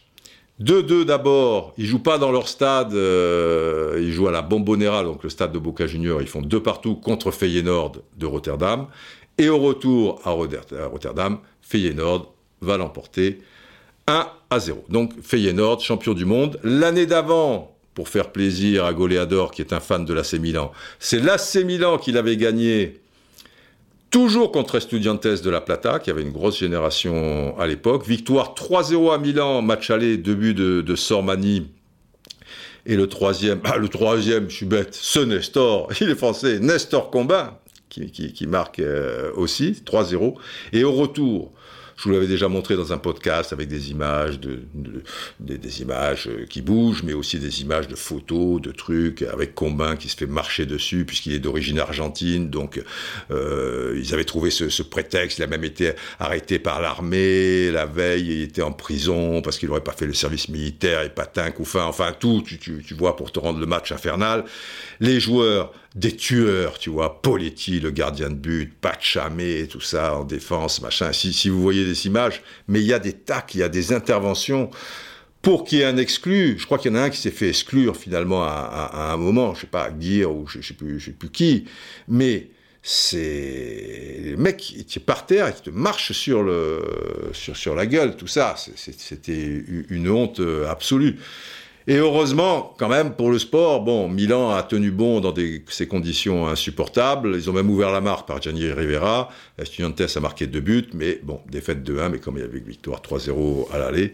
2-2 d'abord, ils jouent pas dans leur stade, euh, ils jouent à la Bombonera, donc le stade de Boca Juniors, ils font deux partout contre Feyenoord de Rotterdam. Et au retour à Rotterdam, Feyenoord va l'emporter 1 à 0. Donc Feyenoord, champion du monde. L'année d'avant, pour faire plaisir à Goleador, qui est un fan de l'AC Milan, c'est l'AC Milan qui l'avait gagné toujours contre Estudiantes de la Plata, qui avait une grosse génération à l'époque. Victoire 3-0 à Milan, match aller, deux buts de, Sormani. Et le troisième, ah, le troisième, je suis bête, ce Nestor, il est français, Nestor Combin, qui, marque euh, aussi, 3-0. Et au retour, je vous l'avais déjà montré dans un podcast avec des images, de, des, images euh, qui bougent, mais aussi des images de photos, de trucs, avec Combin qui se fait marcher dessus, puisqu'il est d'origine argentine. Donc, euh, ils avaient trouvé ce, prétexte. Il a même été arrêté par l'armée la veille. Il était en prison parce qu'il n'aurait pas fait le service militaire et patin, couffin, enfin tout, tu, tu, tu vois, pour te rendre le match infernal. Les joueurs des tueurs, tu vois, Poletti, le gardien de but, Pachamé, tout ça en défense, machin. Si, vous voyez des images, mais il y a des tacs, il y a des interventions pour qu'il y ait un exclu. Je crois qu'il y en a un qui s'est fait exclure finalement à, un moment, je sais pas, Guire ou je, je sais plus qui, mais c'est le mec qui est par terre et qui te marche sur la gueule, tout ça. C'était une honte absolue. Et heureusement, quand même, pour le sport, bon, Milan a tenu bon dans ces conditions insupportables. Ils ont même ouvert la marque par Gianni Rivera. Estudiantes a marqué deux buts, mais bon, défaite 2-1, mais comme il y avait victoire 3-0 à l'aller.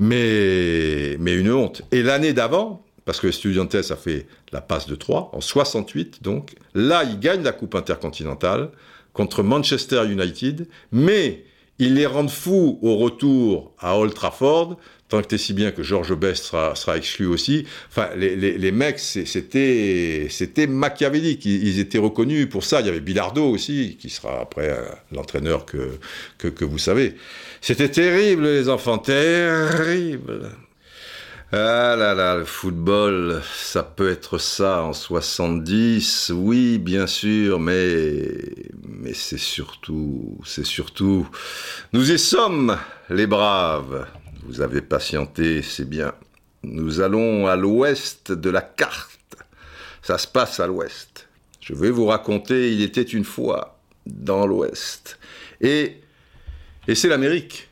Mais, mais une honte. Et l'année d'avant, parce que Estudiantes a fait la passe de 3, en 68 donc, là, il gagne la Coupe intercontinentale contre Manchester United, mais ils les rendent fous au retour à Old Trafford tant que t'es si bien que Georges Best sera, exclu aussi. Enfin, les, les, les mecs, c'était, c'était machiavélique. Ils, étaient reconnus pour ça. Il y avait Bilardo aussi, qui sera après euh, l'entraîneur que, que, que, vous savez. C'était terrible, les enfants, terrible. Ah là là, le football, ça peut être ça en 70, oui, bien sûr, mais, mais c'est surtout, c'est surtout, nous y sommes, les braves. Vous avez patienté, c'est bien. Nous allons à l'ouest de la carte. Ça se passe à l'ouest. Je vais vous raconter, il était une fois dans l'ouest. Et, et c'est l'Amérique.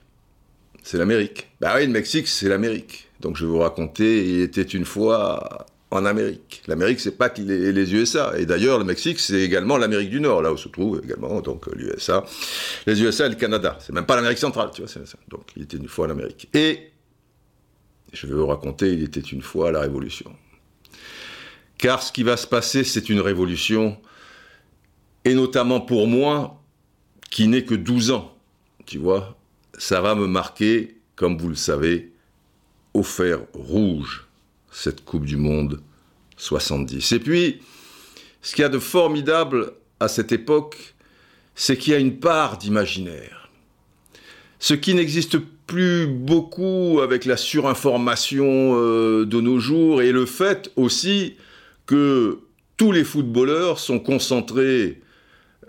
C'est l'Amérique. Bah oui, le Mexique, c'est l'Amérique. Donc je vais vous raconter, il était une fois en Amérique. L'Amérique, c'est pas que les, les, USA. Et d'ailleurs, le Mexique, c'est également l'Amérique du Nord, là où se trouve également donc l'USA. Les USA et le Canada. C'est même pas l'Amérique centrale, tu vois. Ça. Donc, il était une fois en Amérique. Et je vais vous raconter, il était une fois la Révolution. Car ce qui va se passer, c'est une révolution, et notamment pour moi, qui n'ai que 12 ans, tu vois, ça va me marquer, comme vous le savez, au fer rouge cette Coupe du Monde 70. Et puis, ce qu'il y a de formidable à cette époque, c'est qu'il y a une part d'imaginaire. Ce qui n'existe plus beaucoup avec la surinformation euh, de nos jours et le fait aussi que tous les footballeurs sont concentrés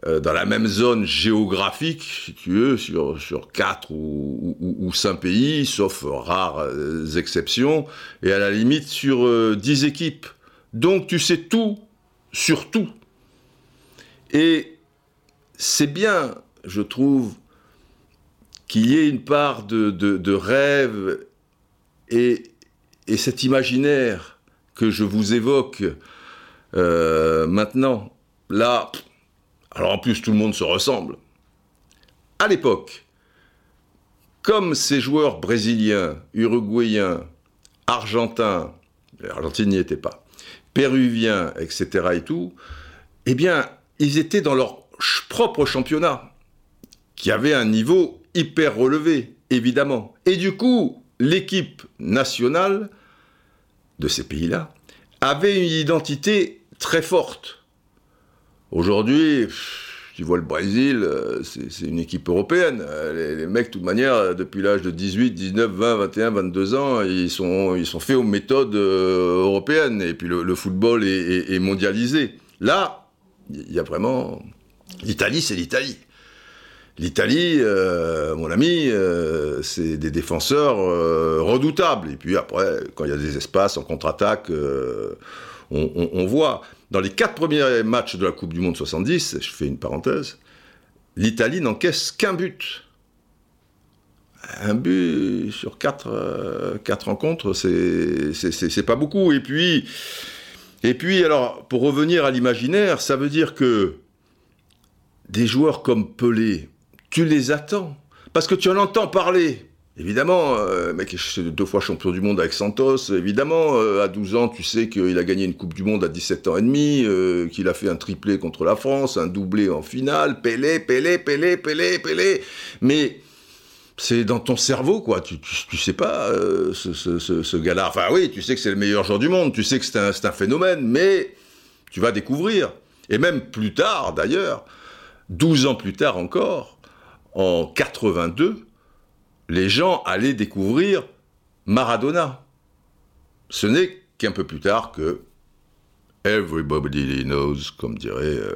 euh, dans la même zone géographique, si tu veux, sur, sur quatre ou, ou, cinq pays, sauf rares euh, exceptions, et à la limite sur euh, dix équipes. Donc tu sais tout sur tout. Et c'est bien, je trouve, qu'il y ait une part de, de, rêve et, et, cet imaginaire que je vous évoque euh, maintenant. Là, alors en plus, tout le monde se ressemble. À l'époque, comme ces joueurs brésiliens, uruguayens, argentins, l'Argentine n'y était pas, péruviens, etc. et tout, eh bien, ils étaient dans leur propre championnat, qui avait un niveau hyper relevé, évidemment. Et du coup, l'équipe nationale de ces pays-là avait une identité très forte. Aujourd'hui, tu vois le Brésil, euh, c'est une équipe européenne. Euh, les, mecs, de toute manière, depuis l'âge de 18, 19, 20, 21, 22 ans, ils sont, ils sont faits aux méthodes euh, européennes. Et puis le, football est, mondialisé. Là, il y a vraiment... L'Italie, c'est l'Italie. L'Italie, mon ami, c'est des défenseurs redoutables. Et puis après, quand il y a des espaces en contre-attaque, on, voit. Dans les quatre premiers matchs de la Coupe du Monde 70, je fais une parenthèse, l'Italie n'encaisse qu'un but. Un but sur quatre, euh, quatre rencontres, c'est pas beaucoup. Et puis, et puis, alors, pour revenir à l'imaginaire, ça veut dire que des joueurs comme Pelé, tu les attends. Parce que tu en entends parler. Évidemment, euh, mec est deux fois champion du monde avec Santos. Évidemment, euh, à 12 ans, tu sais qu'il a gagné une Coupe du Monde à 17 ans et demi, euh, qu'il a fait un triplé contre la France, un doublé en finale, Pelé, Pelé, Pelé, Pelé, Pelé. Mais c'est dans ton cerveau, quoi. Tu, tu, sais pas ce gars-là. Enfin oui, tu sais que c'est le meilleur joueur du monde, tu sais que c'est un, un phénomène, mais tu vas découvrir. Et même plus tard, d'ailleurs, 12 ans plus tard encore, en 82, les gens allaient découvrir Maradona. Ce n'est qu'un peu plus tard que Everybody knows, comme dirait euh,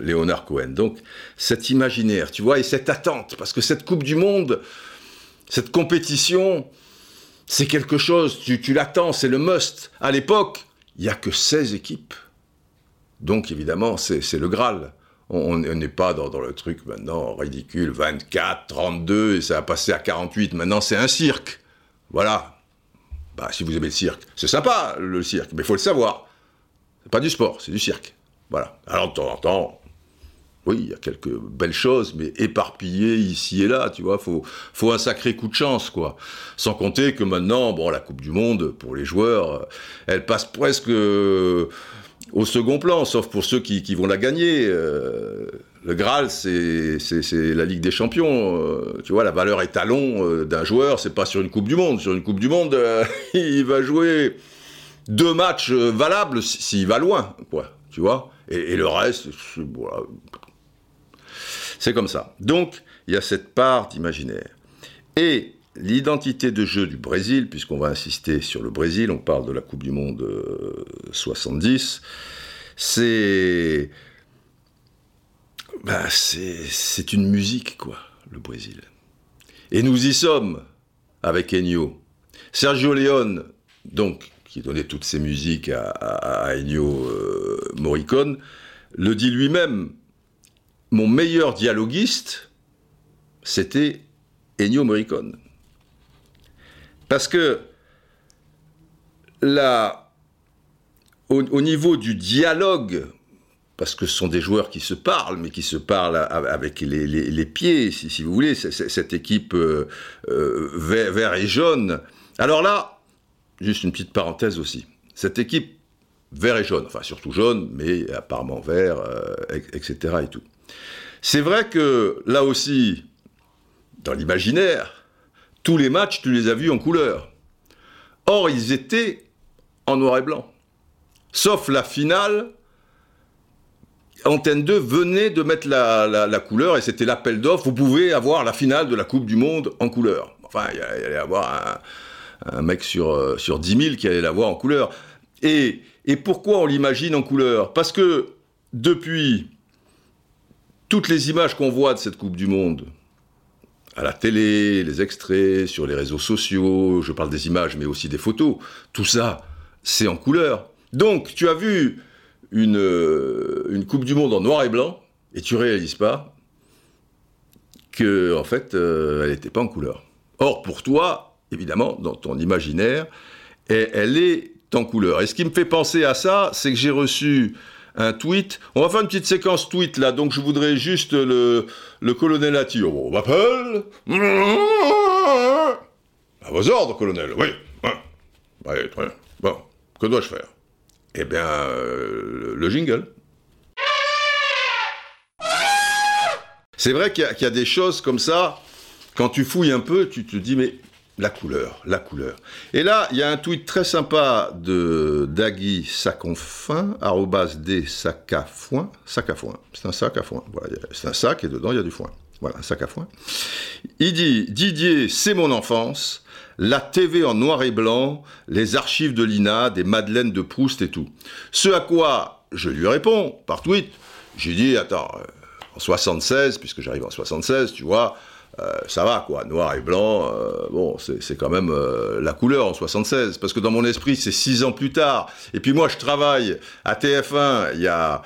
Léonard Cohen. Donc, cet imaginaire, tu vois, et cette attente, parce que cette Coupe du Monde, cette compétition, c'est quelque chose, tu, tu l'attends, c'est le must. À l'époque, il n'y a que 16 équipes. Donc, évidemment, c'est le Graal. On n'est pas dans, le truc maintenant ridicule, 24, 32, et ça a passé à 48. Maintenant, c'est un cirque. Voilà. Bah, si vous aimez le cirque, c'est sympa le cirque, mais il faut le savoir. C'est pas du sport, c'est du cirque. Voilà. Alors, de temps en temps, oui, il y a quelques belles choses, mais éparpillées ici et là, tu vois, faut, faut un sacré coup de chance, quoi. Sans compter que maintenant, bon, la Coupe du Monde, pour les joueurs, elle passe presque au second plan, sauf pour ceux qui, vont la gagner. Euh, le Graal, c'est la Ligue des Champions. Euh, tu vois, la valeur étalon euh, d'un joueur, c'est pas sur une Coupe du Monde. Sur une Coupe du Monde, il va jouer deux matchs valables s'il va loin, quoi. Tu vois et, le reste, c'est comme ça. Donc, il y a cette part d'imaginaire. Et l'identité de jeu du Brésil, puisqu'on va insister sur le Brésil, on parle de la Coupe du Monde 70, euh, bah, c'est c'est une musique, quoi, le Brésil. Et nous y sommes avec Ennio. Sergio Leone, donc, qui donnait toutes ses musiques à, Ennio euh, Morricone, le dit lui-même, mon meilleur dialoguiste, c'était Ennio Morricone. Parce que là, au, niveau du dialogue, parce que ce sont des joueurs qui se parlent, mais qui se parlent avec les, pieds, si, vous voulez, cette équipe euh, euh, vert, et jaune. Alors là, juste une petite parenthèse aussi. Cette équipe vert et jaune, enfin surtout jaune, mais apparemment vert, euh, etc. et tout. C'est vrai que là aussi, dans l'imaginaire, tous les matchs, tu les as vus en couleur. Or, ils étaient en noir et blanc. Sauf la finale, Antenne 2 venait de mettre la, couleur et c'était l'appel d'offres. Vous pouvez avoir la finale de la Coupe du Monde en couleur. Enfin, il y allait avoir un, mec sur, euh, sur 10 000 qui allait la voir en couleur. Et pourquoi on l'imagine en couleur? Parce que depuis toutes les images qu'on voit de cette Coupe du Monde, à la télé, les extraits, sur les réseaux sociaux, je parle des images, mais aussi des photos, tout ça, c'est en couleur. Donc, tu as vu une, euh, Coupe du Monde en noir et blanc, et tu réalises pas que, en fait, euh, elle n'était pas en couleur. Or, pour toi, évidemment, dans ton imaginaire, elle est en couleur. Et ce qui me fait penser à ça, c'est que j'ai reçu un tweet. On va faire une petite séquence tweet là, donc je voudrais juste le, le colonel Attio. On m'appelle. À vos ordres, colonel. Oui. Bon, que dois-je faire? Eh bien, euh, le jingle. C'est vrai qu'il y, a des choses comme ça, quand tu fouilles un peu, tu te dis, mais la couleur, la couleur. Et là, il y a un tweet très sympa de Dagui Saconfin, arrobas des sac à foin, sac à foin, c'est un sac à foin, voilà, c'est un sac et dedans il y a du foin, voilà, un sac à foin. Il dit, Didier, c'est mon enfance, la TV en noir et blanc, les archives de l'INA, des Madeleines de Proust et tout. Ce à quoi je lui réponds par tweet, j'ai dit, attends, euh, en 76, puisque j'arrive en 76, tu vois, euh, ça va quoi, noir et blanc, euh, bon, c'est quand même euh, la couleur en 76, parce que dans mon esprit, c'est six ans plus tard. Et puis moi, je travaille à TF1, il y a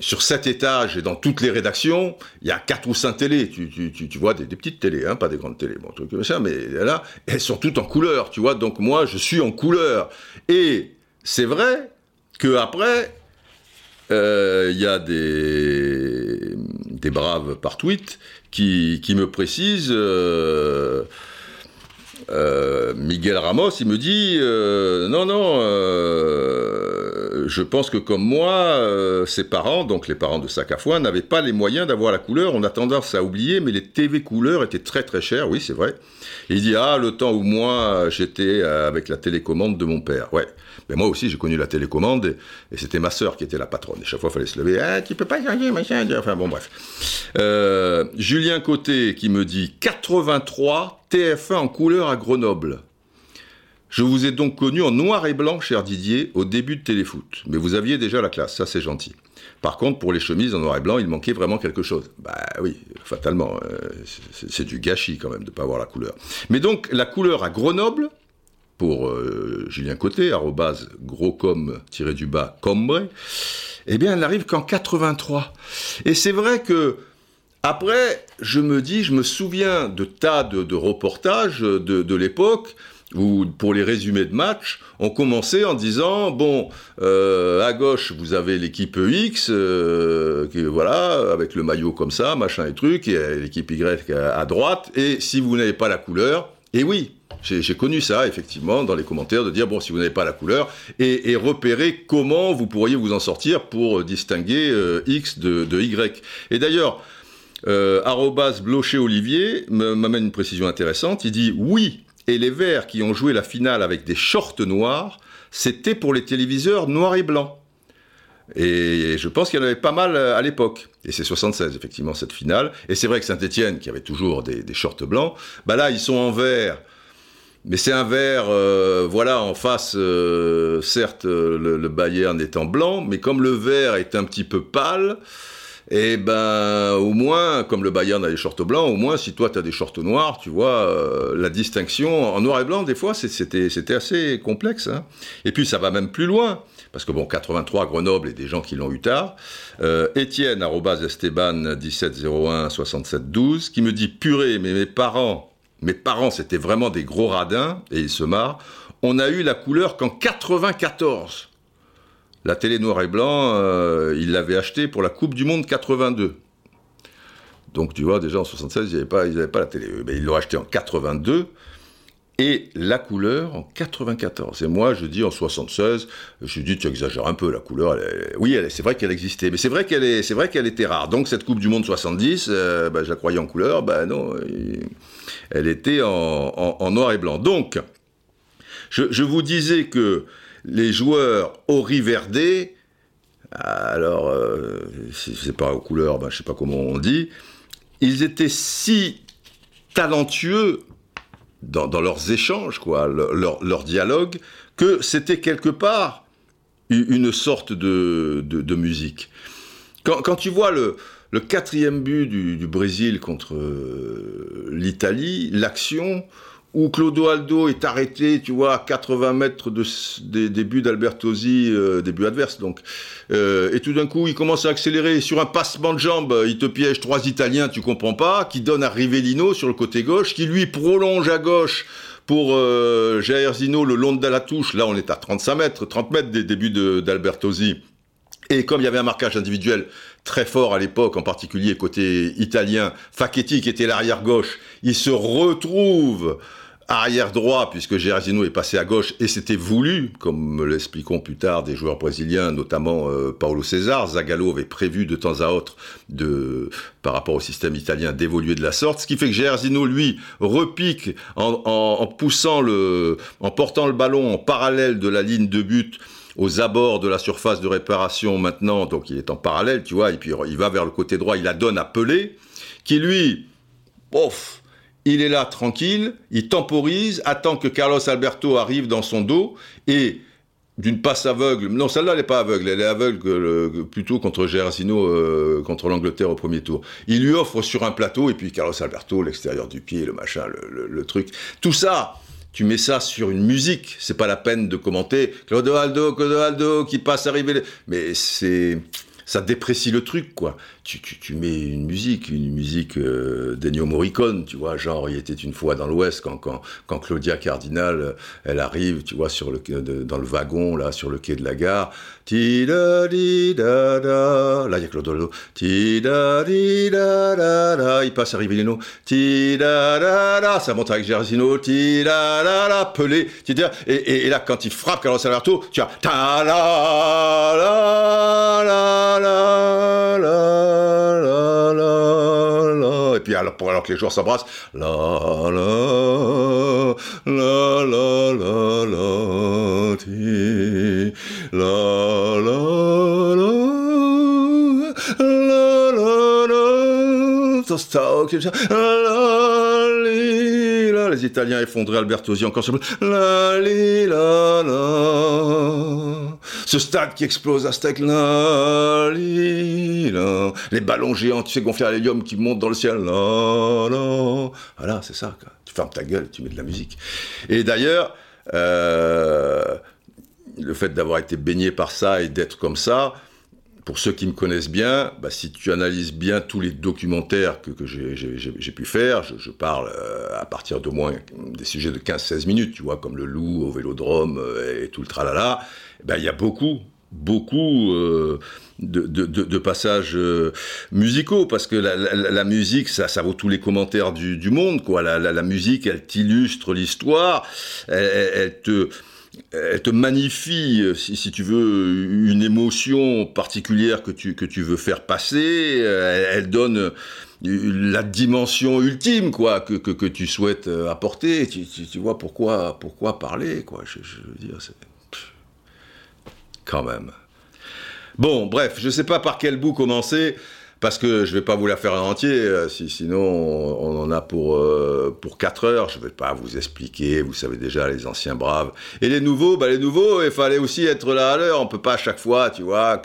sur sept étages et dans toutes les rédactions, il y a quatre ou cinq télés. Tu, tu, tu, vois des, petites télés, hein, pas des grandes télés, bon, truc comme ça, mais là, elles sont toutes en couleur, tu vois. Donc moi, je suis en couleur. Et c'est vrai que après, il y a des, des braves par tweet qui, me précise, euh, euh, Miguel Ramos, il me dit, euh, non, non, je pense que comme moi, ses parents, donc les parents de Sacafouin, n'avaient pas les moyens d'avoir la couleur. On a tendance à oublier, mais les TV couleurs étaient très très chers, oui, c'est vrai. il dit, ah, le temps où moi, j'étais avec la télécommande de mon père. Ouais. Mais moi aussi, j'ai connu la télécommande et, c'était ma sœur qui était la patronne. Et chaque fois, il fallait se lever. Ah, tu peux pas changer, machin. Enfin, bon, bref. Euh, Julien Côté qui me dit 83 TF1 en couleur à Grenoble. Je vous ai donc connu en noir et blanc, cher Didier, au début de Téléfoot. Mais vous aviez déjà la classe, ça c'est gentil. Par contre, pour les chemises en noir et blanc, il manquait vraiment quelque chose. Bah oui, fatalement, euh, c'est du gâchis quand même de ne pas avoir la couleur. Mais donc, la couleur à Grenoble, pour euh, Julien Côté, arrobase groscom-du-bas combre, eh bien, elle n'arrive qu'en 83. Et c'est vrai que, après, je me dis, je me souviens de tas de, reportages de, l'époque, pour les résumés de match, on commençait en disant bon, euh, à gauche vous avez l'équipe X, euh, voilà, avec le maillot comme ça, machin et truc, et l'équipe Y à droite, et si vous n'avez pas la couleur, et oui, j'ai connu ça, effectivement, dans les commentaires, de dire, bon, si vous n'avez pas la couleur, et, repérer comment vous pourriez vous en sortir pour distinguer euh, X de, Y. Et d'ailleurs, euh, Olivier m'amène une précision intéressante. Il dit, oui, et les Verts qui ont joué la finale avec des shorts noirs, c'était pour les téléviseurs noirs et blancs. Et je pense qu'il y en avait pas mal euh, à l'époque. Et c'est 76, effectivement, cette finale. Et c'est vrai que Saint-Etienne, qui avait toujours des, shorts blancs, bah là, ils sont en vert mais c'est un vert, euh, voilà, en face, euh, certes, le, Bayern est en blanc, mais comme le vert est un petit peu pâle, et eh ben, au moins, comme le Bayern a des shorts blancs, au moins, si toi tu as des shorts noirs, tu vois, euh, la distinction en noir et blanc, des fois, c'était assez complexe. Hein. Et puis, ça va même plus loin. Parce que bon, 83 Grenoble et des gens qui l'ont eu tard. Euh, Étienne, Esteban 1701 67 12, qui me dit purée, mais mes parents mes parents, c'était vraiment des gros radins, et ils se marrent. On a eu la couleur qu'en 94. La télé noir et blanc, euh, ils l'avaient acheté pour la Coupe du Monde 82. Donc tu vois, déjà en 76, ils n'avaient pas, la télé. Mais ils l'ont acheté en 82 et la couleur en 94. Et moi, je dis en 76, je dis tu exagères un peu la couleur. oui, c'est vrai qu'elle existait, mais c'est vrai qu'elle était rare. Donc cette Coupe du Monde 70, euh, bah, je la croyais en couleur, ben non, elle était en, noir et blanc. Donc, je, vous disais que les joueurs Ori-Verdé, alors euh, c'est pas aux couleurs, ben, je sais pas comment on dit, ils étaient si talentueux dans, leurs échanges, quoi, leur, leur dialogue, que c'était quelque part une sorte de, musique. Quand, tu vois le, le quatrième but du, Brésil contre euh, l'Italie, l'action où Clodoaldo est arrêté, tu vois, à 80 mètres de, des, buts d'Albertosi, euh, des buts donc. Euh, et tout d'un coup, il commence à accélérer sur un passement de jambes, il te piège trois Italiens, tu comprends pas, qui donne à Rivellino sur le côté gauche, qui lui prolonge à gauche pour euh, Jair Zino le long de la touche. Là, on est à 35 mètres, 30 mètres des débuts d'Albertosi. Et comme il y avait un marquage individuel, très fort à l'époque, en particulier côté italien. Facchetti, qui était l'arrière gauche, il se retrouve arrière droit, puisque Gersino est passé à gauche, et c'était voulu, comme me l'expliqueront plus tard des joueurs brésiliens, notamment euh, Paulo César. Zagallo avait prévu de temps à autre, de, par rapport au système italien, d'évoluer de la sorte, ce qui fait que Gersino, lui, repique en, en, poussant le, en portant le ballon en parallèle de la ligne de but aux abords de la surface de réparation maintenant, donc il est en parallèle, tu vois, et puis il va vers le côté droit, il la donne à Pelé, qui lui, ouf, il est là tranquille, il temporise, attend que Carlos Alberto arrive dans son dos et d'une passe aveugle. Non, celle-là, elle n'est pas aveugle. Elle est aveugle plutôt contre Gersino, euh, contre l'Angleterre au premier tour. Il lui offre sur un plateau, et puis Carlos Alberto, l'extérieur du pied, le machin, le, truc. Tout ça, tu mets ça sur une musique. C'est pas la peine de commenter Clodoaldo, Clodoaldo, qui passe arriver. Mais c'est ça déprécie le truc, quoi. Tu, tu, mets une musique, une musique euh, Morricone, tu vois, genre, il était une fois dans l'Ouest, quand Claudia Cardinal, euh, elle arrive, tu vois, sur le, dans le wagon, là, sur le quai de la gare, ti da di da da, là, il y a Claude ti da di da da da, il passe à Rivellino, ti da da da, ça monte avec Gersino, ti da da da, Pelé, et, et, et là, quand il frappe Carlos Alberto, tu as ta la la la la, la, la, la, la, Et puis alors, alors que les joueurs s'embrassent, la, la, la, la, la, la, ti, la, la, la, la, la, la, les Italiens effondrés Albertosi encore sur la, la, la, ce stade qui explose à steak là, les ballons géants, tu sais, gonflés à l'hélium qui montent dans le ciel, là, là. Voilà, c'est ça. Quoi. Tu fermes ta gueule, tu mets de la musique. Et d'ailleurs, euh, le fait d'avoir été baigné par ça et d'être comme ça, pour ceux qui me connaissent bien, bah, si tu analyses bien tous les documentaires que, j'ai pu faire, je, parle euh, à partir de moins des sujets de 15-16 minutes, tu vois, comme le loup au vélodrome euh, et tout le tralala, ben, il y a beaucoup, beaucoup euh, de, passages musicaux, parce que la, musique, ça, vaut tous les commentaires du, monde, quoi. La, musique, elle t'illustre l'histoire, elle, te elle te magnifie, euh, si, tu veux, une émotion particulière que tu, que tu veux faire passer. Elle, elle donne la dimension ultime, quoi, que, que, tu souhaites apporter. Tu, tu, tu, vois pourquoi, pourquoi parler, quoi. Je, je veux dire, c'est quand même. Bon, bref, je ne sais pas par quel bout commencer parce que je vais pas vous la faire en entier, euh, si, sinon on, en a pour, euh, pour 4 heures, je vais pas vous expliquer, vous savez déjà les anciens braves. Et les nouveaux, bah les nouveaux, il fallait aussi être là à l'heure, on peut pas à chaque fois, tu vois,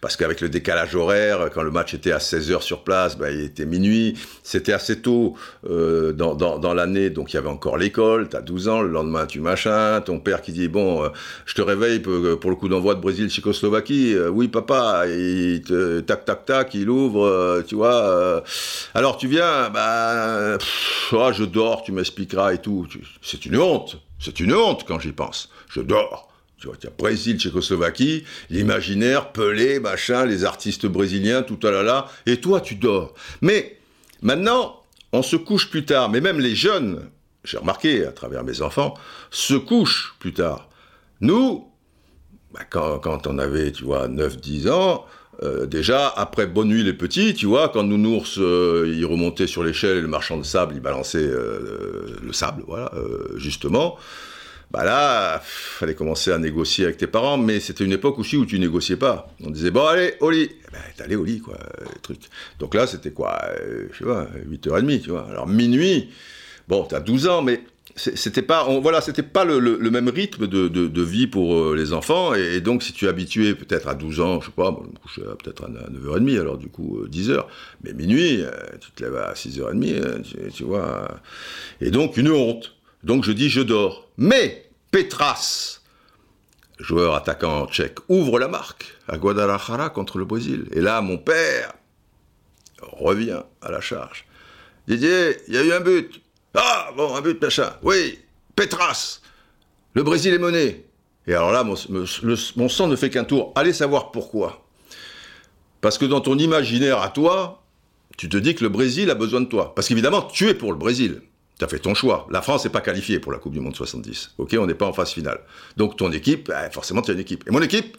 parce qu'avec le décalage horaire, quand le match était à 16 heures sur place, bah, il était minuit, c'était assez tôt euh, dans, dans, dans l'année, donc il y avait encore l'école, tu as 12 ans, le lendemain tu machin, ton père qui dit, bon, je te réveille pour, le coup d'envoi de Brésil-Tchécoslovaquie, oui papa, il tac tac tac, il ouvre, euh, tu vois. Euh, alors tu viens, bah, oh, je dors, tu m'expliqueras et tout. C'est une honte, c'est une honte quand j'y pense. Je dors. Tu vois, tu as Brésil, Tchécoslovaquie, l'imaginaire, Pelé, machin, les artistes brésiliens, tout à la là, et toi tu dors. Mais maintenant, on se couche plus tard, mais même les jeunes, j'ai remarqué à travers mes enfants, se couchent plus tard. Nous, bah, quand, quand, on avait, tu vois, 9-10 ans, euh, déjà, après Bonne Nuit les Petits, tu vois, quand Nounours, euh, il remontait sur l'échelle et le marchand de sable, il balançait euh, le sable, voilà, euh, justement, bah là, fallait commencer à négocier avec tes parents, mais c'était une époque aussi où tu négociais pas. On disait, bon, allez, au lit. Eh ben, t'allais au lit, quoi, le truc. Donc là, c'était quoi, je sais pas, 8h30, tu vois. Alors, minuit, bon, t'as 12 ans, mais c'était pas voilà c'était pas le, même rythme de, vie pour euh, les enfants. Et, donc si tu es habitué peut-être à 12 ans je sais pas je me couchais peut-être à 9h30 alors du coup euh, 10h mais minuit euh, tu te lèves à 6h30 euh, tu, tu, vois et donc une honte. Donc je dis je dors. Mais Petras joueur attaquant tchèque ouvre la marque à Guadalajara contre le Brésil. Et là mon père revient à la charge. Didier il y a eu un but ah, bon, un but, machin. Oui, Petras. Le Brésil est mené. Et alors là, mon, sang ne fait qu'un tour. Allez savoir pourquoi. Parce que dans ton imaginaire à toi, tu te dis que le Brésil a besoin de toi. Parce qu'évidemment, tu es pour le Brésil. Tu as fait ton choix. La France n'est pas qualifiée pour la Coupe du Monde 70. Ok, on n'est pas en phase finale. Donc ton équipe, eh, forcément, tu as une équipe. Et mon équipe,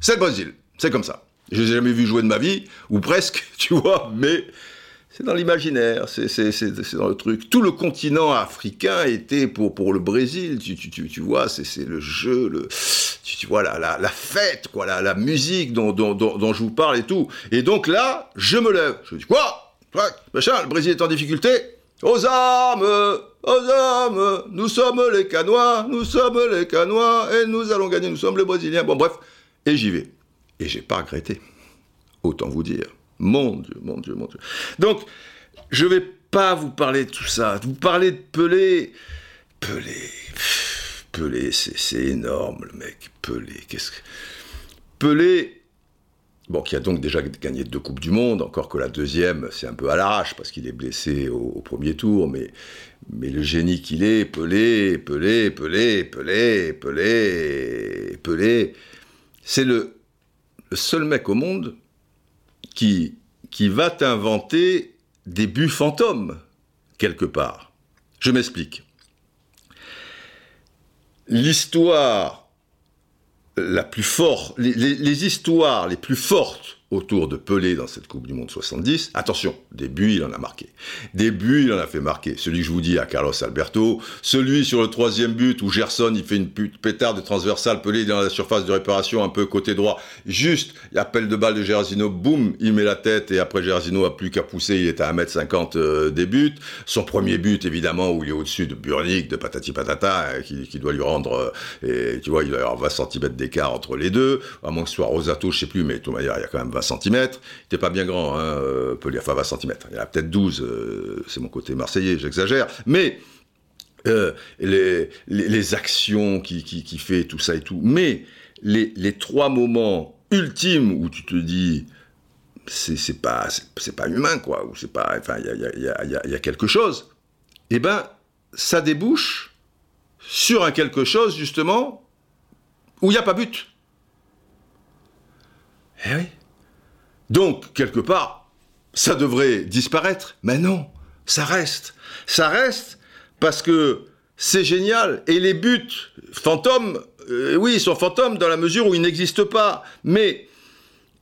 c'est le Brésil. C'est comme ça. Je les ai jamais vu jouer de ma vie, ou presque, tu vois, mais c'est dans l'imaginaire, c'est dans le truc. Tout le continent africain était pour, le Brésil, tu, vois, c'est le jeu, tu, vois, la, fête, la, musique dont, je vous parle et tout. Et donc là, je me lève, je dis quoi? Machin, le Brésil est en difficulté Aux armes Aux armes Nous sommes les Canois, nous sommes les Canois, et nous allons gagner, nous sommes les Brésiliens. Bon, bref, et j'y vais. Et j'ai pas regretté. Autant vous dire. Mon Dieu, mon Dieu, mon Dieu. Donc, je vais pas vous parler de tout ça. Vous parler de Pelé. Pelé. Pelé, c'est énorme, le mec. Pelé, qu'est-ce que. Pelé, bon, qui a donc déjà gagné deux Coupes du Monde, encore que la deuxième, c'est un peu à l'arrache, parce qu'il est blessé au, premier tour, mais, mais le génie qu'il est, Pelé, Pelé, Pelé, Pelé, Pelé, Pelé, c'est le, le seul mec au monde qui, va t'inventer des buts fantômes, quelque part. Je m'explique. L'histoire la plus forte, les, histoires les plus fortes autour de Pelé dans cette Coupe du Monde 70. Attention, des buts, il en a marqué. Des buts, il en a fait marquer. Celui que je vous dis à Carlos Alberto, celui sur le troisième but où Gerson, il fait une pétard de transversale, Pelé dans la surface de réparation, un peu côté droit. Juste, appel de balle de Gersino, boum, il met la tête et après Gersino a plus qu'à pousser, il est à 1m50 euh, des buts. Son premier but, évidemment, où il est au-dessus de Burnick, de Patati Patata, euh, qui, doit lui rendre, euh, et tu vois, il doit y avoir 20 cm d'écart entre les deux, à moins que ce soit Rosato, je sais plus, mais de toute manière, il y a quand même 20 cm. Il n'était pas bien grand, hein, enfin 20 cm. Il y en a peut-être 12, euh, c'est mon côté marseillais, j'exagère. Mais euh, les, actions qui, fait, tout ça et tout. Mais les, trois moments ultimes où tu te dis c'est pas c'est pas humain quoi ou c'est pas enfin il y a, y a, quelque chose eh ben ça débouche sur un quelque chose justement où il n'y a pas but eh oui donc, quelque part, ça devrait disparaître. Mais non, ça reste. Ça reste parce que c'est génial. Et les buts fantômes, euh, oui, ils sont fantômes dans la mesure où ils n'existent pas. Mais,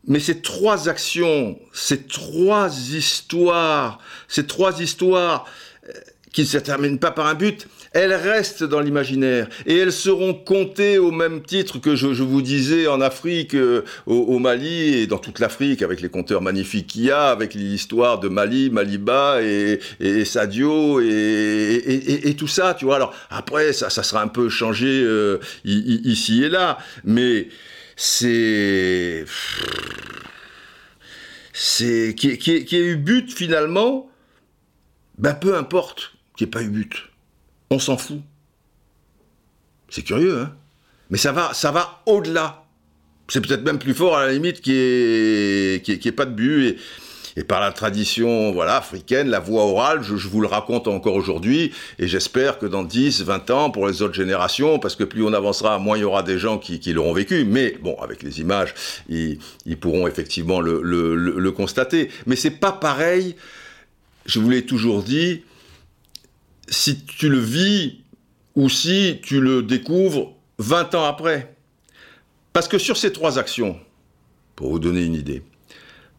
mais ces trois actions, ces trois histoires, ces trois histoires euh, qui ne se terminent pas par un but, elles restent dans l'imaginaire et elles seront comptées au même titre que je, vous disais en Afrique, euh, au, Mali et dans toute l'Afrique avec les compteurs magnifiques qu'il y a, avec l'histoire de Mali, Maliba et, Sadio et, tout ça, tu vois. Alors après, ça, sera un peu changé euh, ici et là, mais c'est c'est qui, ait eu but finalement, ben peu importe qui ait pas eu but on s'en fout. C'est curieux, hein Mais ça va, ça va au-delà. C'est peut-être même plus fort à la limite qui est qui est, pas de but et, par la tradition voilà africaine, la voix orale, je, vous le raconte encore aujourd'hui et j'espère que dans 10, 20 ans pour les autres générations, parce que plus on avancera, moins il y aura des gens qui, qui l'auront vécu. Mais bon, avec les images, ils, ils pourront effectivement le, le, le, le constater. Mais c'est pas pareil. Je vous l'ai toujours dit, si tu le vis ou si tu le découvres 20 ans après. Parce que sur ces trois actions, pour vous donner une idée,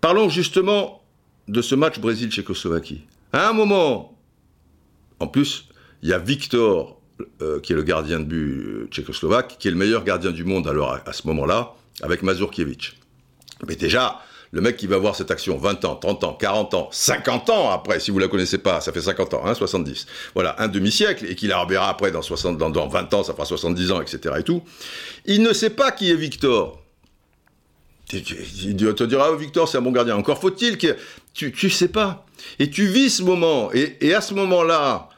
parlons justement de ce match Brésil-Tchécoslovaquie. À un moment, en plus, il y a Victor, euh, qui est le gardien de but euh, tchécoslovaque, qui est le meilleur gardien du monde alors à, à ce moment-là, avec Mazurkiewicz. Mais déjà, le mec qui va voir cette action 20 ans, 30 ans, 40 ans, 50 ans après, si vous la connaissez pas, ça fait 50 ans, hein, 70. Voilà, un demi-siècle, et qu'il la reverra après dans, 60, dans, 20 ans, ça fera 70 ans, etc. et tout. Il ne sait pas qui est Victor. Il te dira, oh, Victor, c'est un bon gardien. Encore faut-il que tu, tu sais pas. Et tu vis ce moment. et à ce moment-là,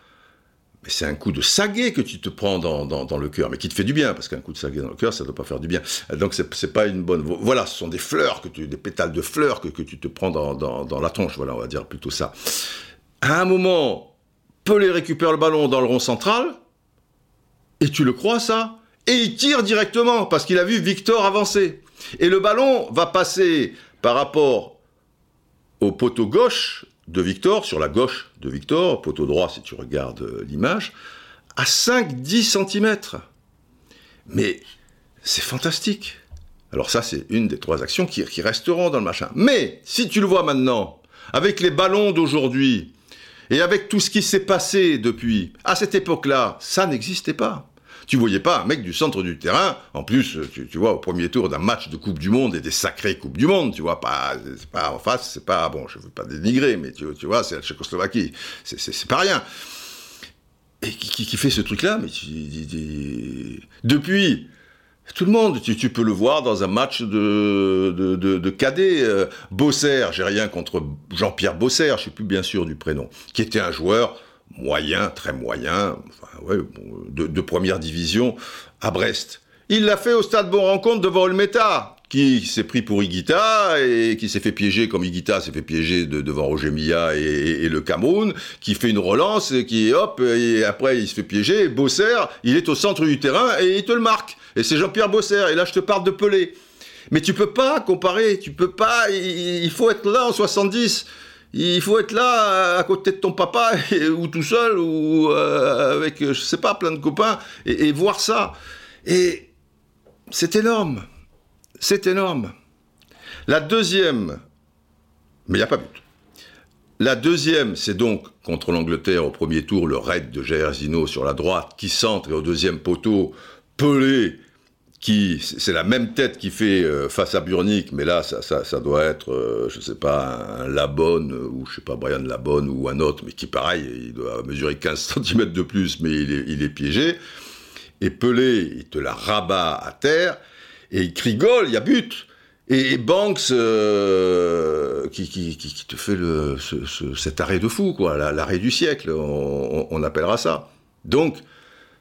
mais c'est un coup de saguet que tu te prends dans, le cœur, mais qui te fait du bien, parce qu'un coup de saguet dans le cœur, ça ne doit pas faire du bien. Donc c'est pas une bonne... Voilà, ce sont des fleurs, que tu, des pétales de fleurs que, que tu te prends dans, dans, la tronche, voilà, on va dire plutôt ça. À un moment, Pelé récupère le ballon dans le rond central, et tu le crois ça? Et il tire directement, parce qu'il a vu Victor avancer. Et le ballon va passer par rapport au poteau gauche de Victor, sur la gauche de Victor, poteau droit si tu regardes euh, l'image, à 5-10 cm. Mais c'est fantastique. Alors ça, c'est une des trois actions qui, qui, resteront dans le machin. Mais si tu le vois maintenant, avec les ballons d'aujourd'hui, et avec tout ce qui s'est passé depuis, à cette époque-là, ça n'existait pas. Tu voyais pas un mec du centre du terrain, en plus, tu, tu vois, au premier tour d'un match de Coupe du Monde et des sacrées Coupes du Monde, tu vois, pas, pas en face, c'est pas, bon, je veux pas dénigrer, mais tu, vois, c'est la Tchécoslovaquie, c'est pas rien. Et qui, fait ce truc-là, mais depuis, tout le monde, tu, peux le voir dans un match de, de, de, de cadet. Euh, j'ai rien contre Jean-Pierre Bosser, je suis plus bien sûr du prénom, qui était un joueur moyen, très moyen, de, première division à Brest. Il l'a fait au stade Bon Rencontre devant Olmeta, qui s'est pris pour Iguita et qui s'est fait piéger comme Iguita s'est fait piéger de, devant Roger Milla et, et, et, le Cameroun, qui fait une relance et qui hop et après il se fait piéger. Bosser, il est au centre du terrain et il te le marque. Et c'est Jean-Pierre Bosser. Et là je te parle de Pelé. Mais tu peux pas comparer, tu peux pas. Il faut être là en 70 il faut être là à côté de ton papa ou tout seul ou euh, avec je sais pas plein de copains et, voir ça. Et c'est énorme. C'est énorme. La deuxième mais il n'y a pas but. La deuxième c'est donc contre l'Angleterre au premier tour le raid de Jair Zino sur la droite qui centre et au deuxième poteau Pelé c'est la même tête qui fait euh, face à Burnick, mais là ça, doit être, euh, je sais pas, un Labonne ou je sais pas Brian Labonne ou un autre, mais qui pareil, il doit mesurer 15 cm de plus, mais il est, piégé. Et Pelé, il te la rabat à terre et il crie goal, il y a but. Et, Banks euh, qui, te fait le, ce, ce, cet arrêt de fou, quoi, l'arrêt du siècle, on, on, on appellera ça. Donc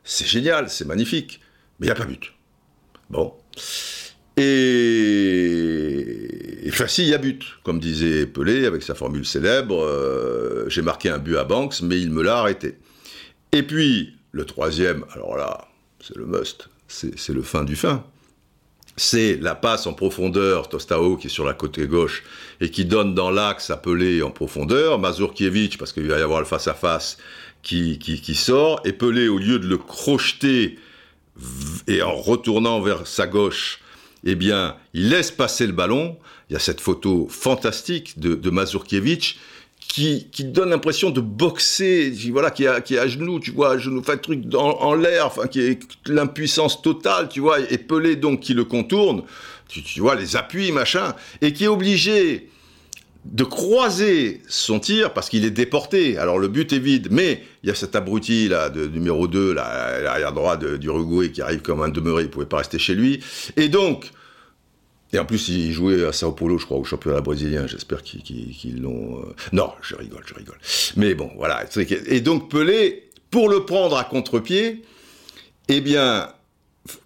c'est génial, c'est magnifique, mais il n'y a pas but. Bon. Et, enfin, si, il y a but, comme disait Pelé avec sa formule célèbre. Euh, J'ai marqué un but à Banks, mais il me l'a arrêté. Et puis, le troisième, alors là, c'est le must, c'est le fin du fin. C'est la passe en profondeur, Tostao qui est sur la côté gauche et qui donne dans l'axe appelé en profondeur, Mazurkiewicz, parce qu'il va y avoir le face-à-face, -face, qui, qui, qui, sort, et Pelé, au lieu de le crocheter et en retournant vers sa gauche, eh bien, il laisse passer le ballon. Il y a cette photo fantastique de, Mazurkiewicz qui, qui donne l'impression de boxer, voilà, qui qui est à genoux, tu vois, à genoux, un truc dans, en l'air, enfin, qui est l'impuissance totale, tu vois, et Pelé donc qui le contourne, tu, tu vois, les appuis, machin, et qui est obligé de croiser son tir parce qu'il est déporté. Alors le but est vide, mais il y a cet abruti là de numéro 2, l'arrière droit d'Uruguay qui arrive comme un demeuré, il pouvait pas rester chez lui. Et donc et en plus, il jouait à Sao Paulo, je crois, au championnat brésilien. J'espère qu'ils qu qu l'ont. Euh... Non, je rigole, je rigole. Mais bon, voilà. Et donc Pelé, pour le prendre à contre-pied, eh bien,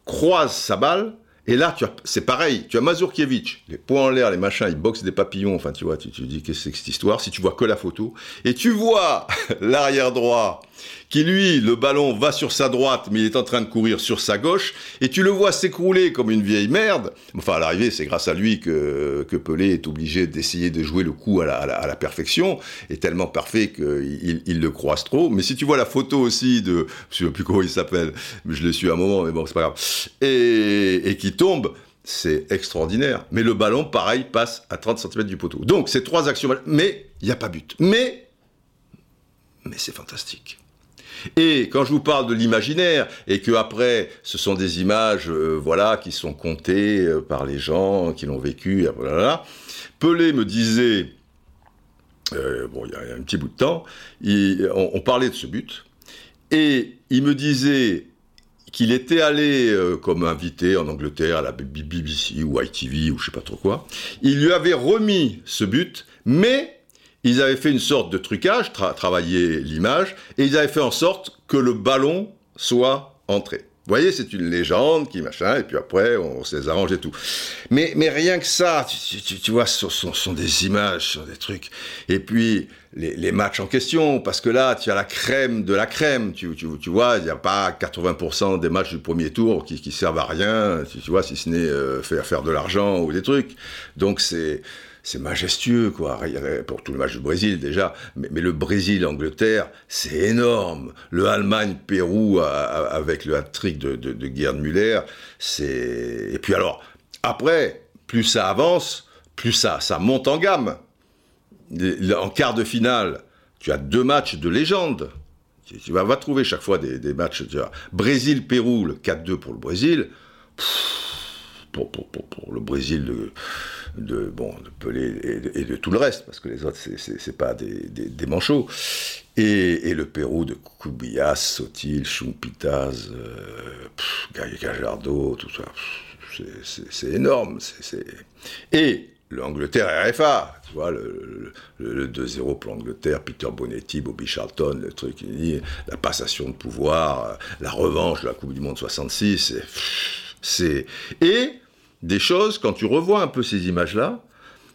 croise sa balle et là, c'est pareil, tu as Mazurkiewicz, les poings en l'air, les machins, ils boxent des papillons, enfin tu vois, tu te dis qu'est-ce que c'est que cette histoire, si tu vois que la photo, et tu vois l'arrière droit, qui lui, le ballon va sur sa droite, mais il est en train de courir sur sa gauche, et tu le vois s'écrouler comme une vieille merde, enfin à l'arrivée, c'est grâce à lui que, que Pelé est obligé d'essayer de jouer le coup à la, perfection, est tellement parfait qu'il il le croise trop, mais si tu vois la photo aussi de, je sais plus comment il s'appelle, je l'ai su à un moment, mais bon, c'est pas grave, et, et qui tombe, c'est extraordinaire. Mais le ballon, pareil, passe à 30 cm du poteau. Donc, ces trois actions, mais il n'y a pas but. Mais, mais c'est fantastique. Et quand je vous parle de l'imaginaire, et que après, ce sont des images, euh, voilà, qui sont comptées euh, par les gens qui l'ont vécu, Pelé me disait, euh, bon, il y, a un petit bout de temps, on, on parlait de ce but, et il me disait, qu'il était allé comme invité en Angleterre à la BBC ou ITV ou je sais pas trop quoi. Il lui avait remis ce but, mais ils avaient fait une sorte de trucage, tra travailler l'image, et ils avaient fait en sorte que le ballon soit entré. Vous voyez, c'est une légende qui machin, et puis après, on, se les arrange et tout. Mais, mais rien que ça, tu, vois, ce sont, des images, ce sont des trucs. Et puis, les, matchs en question, parce que là, tu as la crème de la crème, tu, vois, il n'y a pas 80% des matchs du premier tour qui, qui servent à rien, tu, vois, si ce n'est euh, faire, faire de l'argent ou des trucs. Donc, c'est c'est majestueux, quoi, pour tout le match du Brésil déjà, mais, le Brésil-Angleterre, c'est énorme. Le Allemagne-Pérou avec le hat-trick de, de, Gerd Müller, c'est... Et puis alors, après, plus ça avance, plus ça, ça monte en gamme. En quart de finale, tu as deux matchs de légende. Tu vas, trouver chaque fois des, matchs. Brésil-Pérou, le 4-2 pour le Brésil. Pour, pour, pour, le Brésil de de, bon, de Pelé et de, tout le reste, parce que les autres, c'est pas des, des, manchots. Et, le Pérou de Cubillas, Sotil, Chumpitaz, euh, Gajardo, tout ça. C'est énorme. Et l'Angleterre RFA, tu vois, le, 2-0 pour l'Angleterre, Peter Bonetti, Bobby Charlton, le truc, la passation de pouvoir, la revanche de la Coupe du Monde 66, c'est... Et des choses, quand tu revois un peu ces images-là,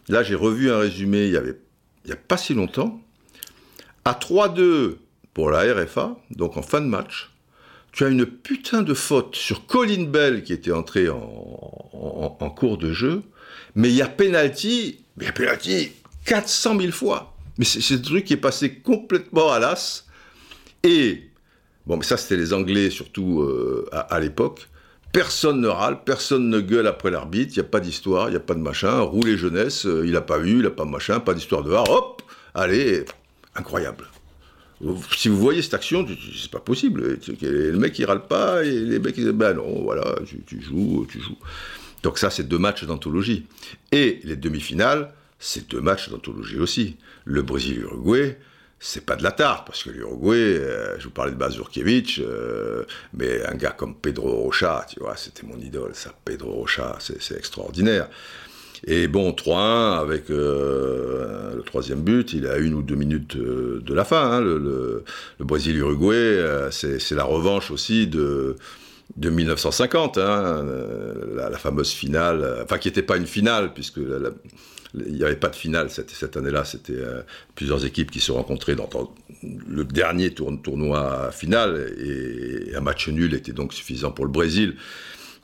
là j'ai revu un résumé il y avait il n'y a pas si longtemps, à 3-2 pour la RFA, donc en fin de match, tu as une putain de faute sur Colin Bell qui était entré en, cours de jeu, mais il y a penalty, mais il y a penalty 400 000 fois. Mais c'est un truc qui est passé complètement à l'as. Et, bon, mais ça c'était les Anglais surtout euh, à l'époque. Personne ne râle, personne ne gueule après l'arbitre, il n'y a pas d'histoire, il n'y a pas de machin, rouler jeunesse, euh, il n'a pas vu, il n'a pas machin, pas d'histoire de hop, allez, incroyable. Si vous voyez cette action, c'est pas possible. Le mec il râle pas et les mecs ils disent ben non, voilà, tu, joues, tu joues. Donc ça c'est deux matchs d'anthologie. Et les demi-finales, c'est deux matchs d'anthologie aussi. Le Brésil-Uruguay, c'est pas de la tarte, parce que l'Uruguay, euh, je vous parlais de Bazurkiewicz, euh, mais un gars comme Pedro Rocha, tu vois, c'était mon idole, ça, Pedro Rocha, c'est extraordinaire. Et bon, 3-1 avec euh, le troisième but, il à une ou deux minutes de la fin. Hein, le, Brésil-Uruguay, c'est la revanche aussi de, de 1950, hein, la, fameuse finale, enfin qui n'était pas une finale, puisque il n'y avait pas de finale cette, cette année-là. C'était euh, plusieurs équipes qui se rencontraient dans, le dernier tournoi final et un match nul était donc suffisant pour le Brésil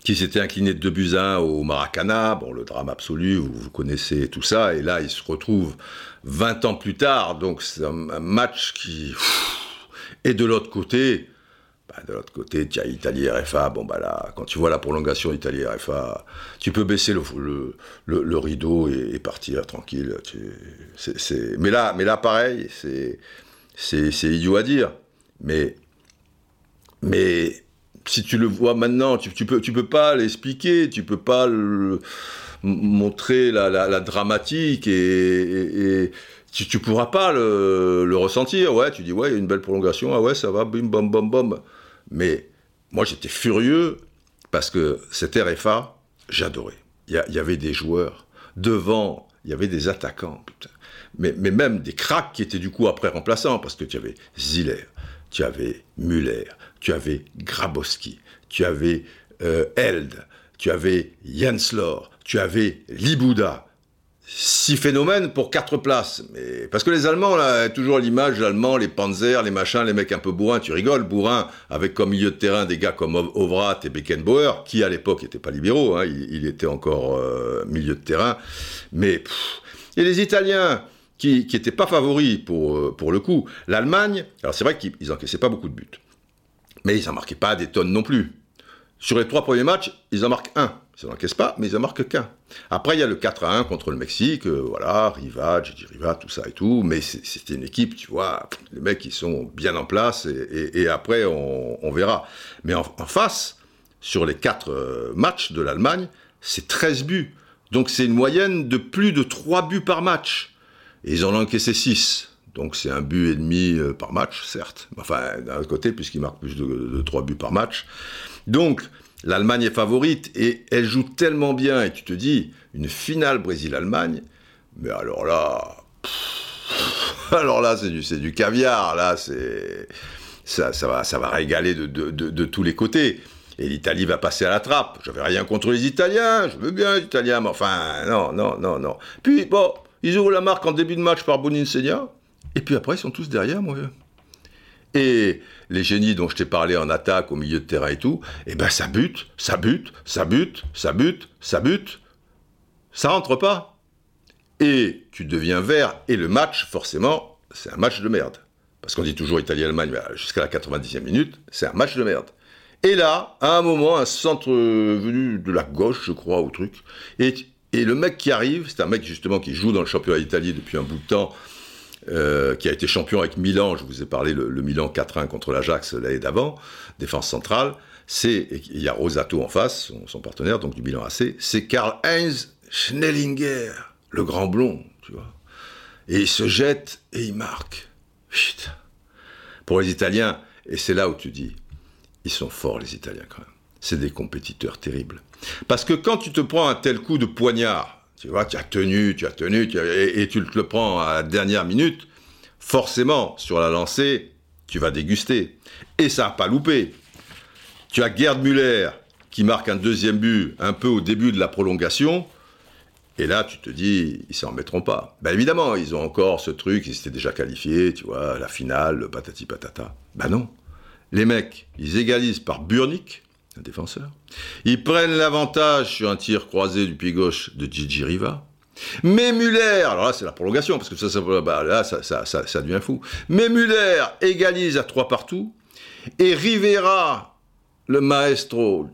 qui s'était incliné de 2 buts 1 au Maracana, bon, le drame absolu, vous, connaissez tout ça, et là, il se retrouve 20 ans plus tard, donc c'est un, match qui... Et de l'autre côté, de l'autre côté, tu as Italie-RFA. Bon, bah là, quand tu vois la prolongation Italie-RFA, tu peux baisser le, rideau et, partir tranquille. Mais, là, mais là, pareil, c'est idiot à dire. Mais, mais si tu le vois maintenant, tu, tu peux, tu peux pas l'expliquer, tu peux pas montrer la, dramatique et, et, tu, tu pourras pas le, le, ressentir. Ouais, tu dis, ouais, il y a une belle prolongation, ah ouais, ça va, bim, bam, bam, bam. Mais moi, j'étais furieux parce que cette RFA, j'adorais. Il y, avait des joueurs. Devant, il y avait des attaquants, Mais, même des cracks qui étaient du coup après remplaçants, parce que tu avais Ziller, tu avais Muller, tu avais Grabowski, tu avais euh, Held, tu avais Lor, tu avais Libouda, six phénomènes pour quatre places. Mais parce que les Allemands, là, toujours l'image, l'Allemand, les Panzer, les machins, les mecs un peu bourrins, tu rigoles, bourrins, avec comme milieu de terrain des gars comme Ovrat et Beckenbauer, qui à l'époque n'étaient pas libéraux, hein, il, était encore euh, milieu de terrain. Mais et les Italiens qui n'étaient pas favoris pour, euh, pour le coup. L'Allemagne, alors c'est vrai qu'ils encaissaient pas beaucoup de buts, mais ils n'en marquaient pas des tonnes non plus. Sur les trois premiers matchs, ils en marquent un. Ils n'encaissent pas, mais ils en marquent qu'un. Après, il y a le 4 à 1 contre le Mexique, euh, voilà, Riva, Gigi Riva, tout ça et tout, mais c'était une équipe, tu vois, les mecs, ils sont bien en place, et, après, on, verra. Mais en, face, sur les quatre euh, matchs de l'Allemagne, c'est 13 buts. Donc c'est une moyenne de plus de 3 buts par match. Et ils en ont encaissé 6. Donc c'est un but et demi euh, par match, certes. Enfin, d'un autre côté, puisqu'ils marquent plus de, de 3 buts par match. Donc, l'Allemagne est favorite et elle joue tellement bien. Et tu te dis, une finale Brésil-Allemagne, mais alors là, alors là, c'est du, caviar. Là, c'est ça, va, ça régaler de, tous les côtés. Et l'Italie va passer à la trappe. Je n'avais rien contre les Italiens, je veux bien les Italiens, mais enfin, non, non, non, non. Puis, bon, ils ouvrent la marque en début de match par Boninsegna, et puis après, ils sont tous derrière, moi. Et les génies dont je t'ai parlé en attaque, au milieu de terrain et tout, eh ben ça bute, ça bute, ça bute, ça bute, ça bute. Ça rentre pas. Et tu deviens vert, et le match, forcément, c'est un match de merde. Parce qu'on dit toujours Italie-Allemagne, mais jusqu'à la 90e minute, c'est un match de merde. Et là, à un moment, un centre venu de la gauche, je crois, au truc, et, et le mec qui arrive, c'est un mec justement qui joue dans le championnat d'Italie depuis un bout de temps, euh, qui a été champion avec Milan, je vous ai parlé, le, Milan 4-1 contre l'Ajax l'année d'avant, défense centrale, c'est, il y a Rosato en face, son, partenaire, donc du Milan AC, c'est Karl-Heinz Schnellinger, le grand blond, tu vois. Et il se jette et il marque. Putain. Pour les Italiens, et c'est là où tu dis, ils sont forts les Italiens quand même. C'est des compétiteurs terribles. Parce que quand tu te prends un tel coup de poignard, tu vois, tu as tenu, tu as tenu, et, tu te le prends à la dernière minute, forcément, sur la lancée, tu vas déguster. Et ça n'a pas loupé. Tu as Gerd Müller qui marque un deuxième but un peu au début de la prolongation. Et là, tu te dis, ils s'en remettront pas. Ben évidemment, ils ont encore ce truc, ils étaient déjà qualifiés, tu vois, la finale, le patati patata. Ben non. Les mecs, ils égalisent par Burnick, un défenseur. Ils prennent l'avantage sur un tir croisé du pied gauche de Gigi Riva. Mais Muller, alors là c'est la prolongation, parce que ça, ça, bah, là, ça, ça, devient fou. Mais Muller égalise à trois partout, et Rivera, le maestro,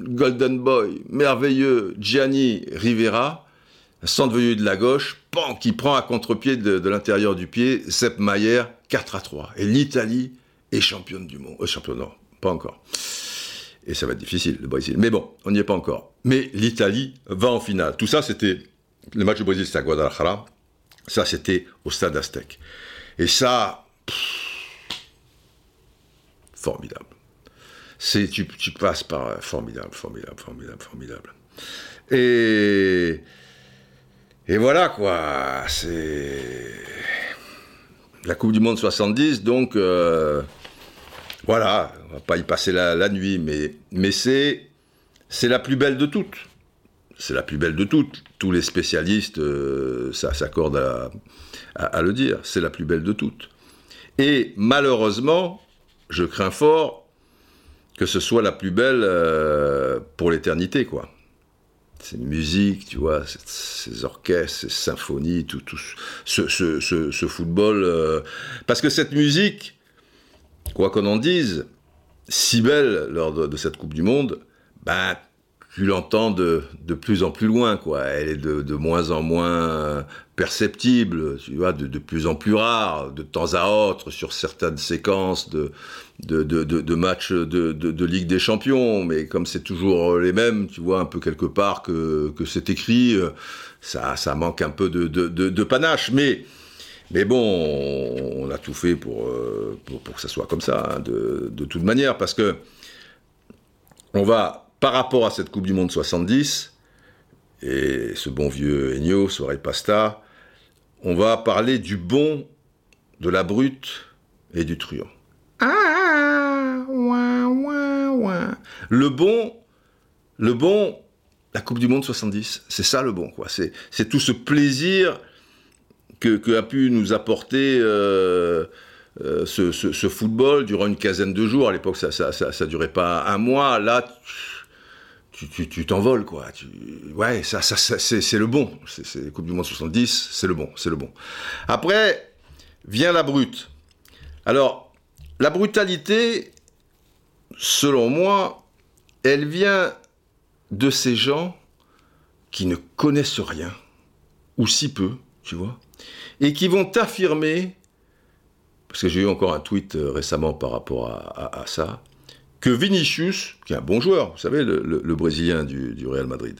Golden Boy, merveilleux, Gianni Rivera, centre venu de la gauche, pan, qui prend à contre-pied de, l'intérieur du pied, Sepp Mayer, 4 à 3. Et l'Italie est championne du monde. Euh, championne, non, pas encore. Et ça va être difficile, le Brésil. Mais bon, on n'y est pas encore. Mais l'Italie va en finale. Tout ça, c'était. Le match du Brésil, c'était à Guadalajara. Ça, c'était au stade Aztec. Et ça. formidable. Tu, passes par. Euh, formidable, formidable, formidable, formidable. Et. Et voilà, quoi. C'est. La Coupe du Monde 70, donc. Euh, voilà, on va pas y passer la, nuit, mais, mais c'est, c'est la plus belle de toutes. C'est la plus belle de toutes. Tous les spécialistes euh, ça s'accordent à, le dire. C'est la plus belle de toutes. Et malheureusement, je crains fort que ce soit la plus belle euh, pour l'éternité, quoi. Ces musiques, tu vois, ces, orchestres, ces symphonies, tout, tout ce, ce, football. Euh, parce que cette musique, quoi qu'on en dise, si belle lors de, cette Coupe du Monde, ben, tu l'entends de, de, plus en plus loin, quoi. Elle est de, de moins en moins perceptible, tu vois, de, de, plus en plus rare, de temps à autre, sur certaines séquences de, de, de matchs de, Ligue des Champions. Mais comme c'est toujours les mêmes, tu vois, un peu quelque part que, que c'est écrit, ça, ça manque un peu de, panache. Mais mais bon, on a tout fait pour, euh, pour, que ça soit comme ça, hein, de, de, toute manière, parce que on va, par rapport à cette Coupe du Monde 70, et ce bon vieux Ennio, soirée pasta, on va parler du bon, de la brute et du truand. Ah, ouin, ouin, ouin. Le bon, le bon, la Coupe du Monde 70, c'est ça le bon, quoi. C'est tout ce plaisir que, a pu nous apporter euh, euh, ce, football durant une quinzaine de jours. À l'époque, ça, ça, ça, durait pas un mois. Là, tu t'envoles, quoi. ouais, ça, ça, c'est le bon. C'est Coupe du Monde 70, c'est le bon, c'est le bon. Après, vient la brute. Alors, la brutalité, selon moi, elle vient de ces gens qui ne connaissent rien, ou si peu, tu vois, et qui vont affirmer, parce que j'ai eu encore un tweet euh, récemment par rapport à, ça, que Vinicius, qui est un bon joueur, vous savez, le, Brésilien du, Real Madrid,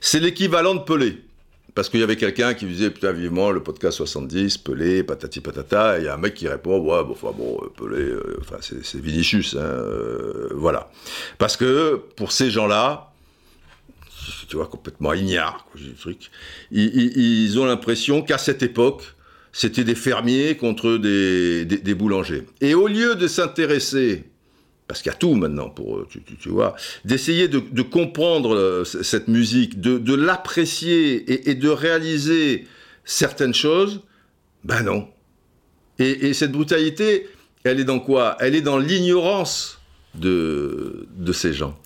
c'est l'équivalent de Pelé. Parce qu'il y avait quelqu'un qui disait, putain, vivement, le podcast 70, Pelé, patati patata, et il y a un mec qui répond, ouais, bon, enfin, bon, euh, Pelé, euh, enfin, c'est Vinicius, hein, voilà. Parce que, pour ces gens-là, tu vois, complètement ignares, truc. Ils, ont l'impression qu'à cette époque, c'était des fermiers contre des, des, boulangers. Et au lieu de s'intéresser, parce qu'il y a tout maintenant pour, tu, vois, d'essayer de, comprendre cette musique, de, l'apprécier et, de réaliser certaines choses, ben non. Et, cette brutalité, elle est dans quoi? Elle est dans l'ignorance de, ces gens.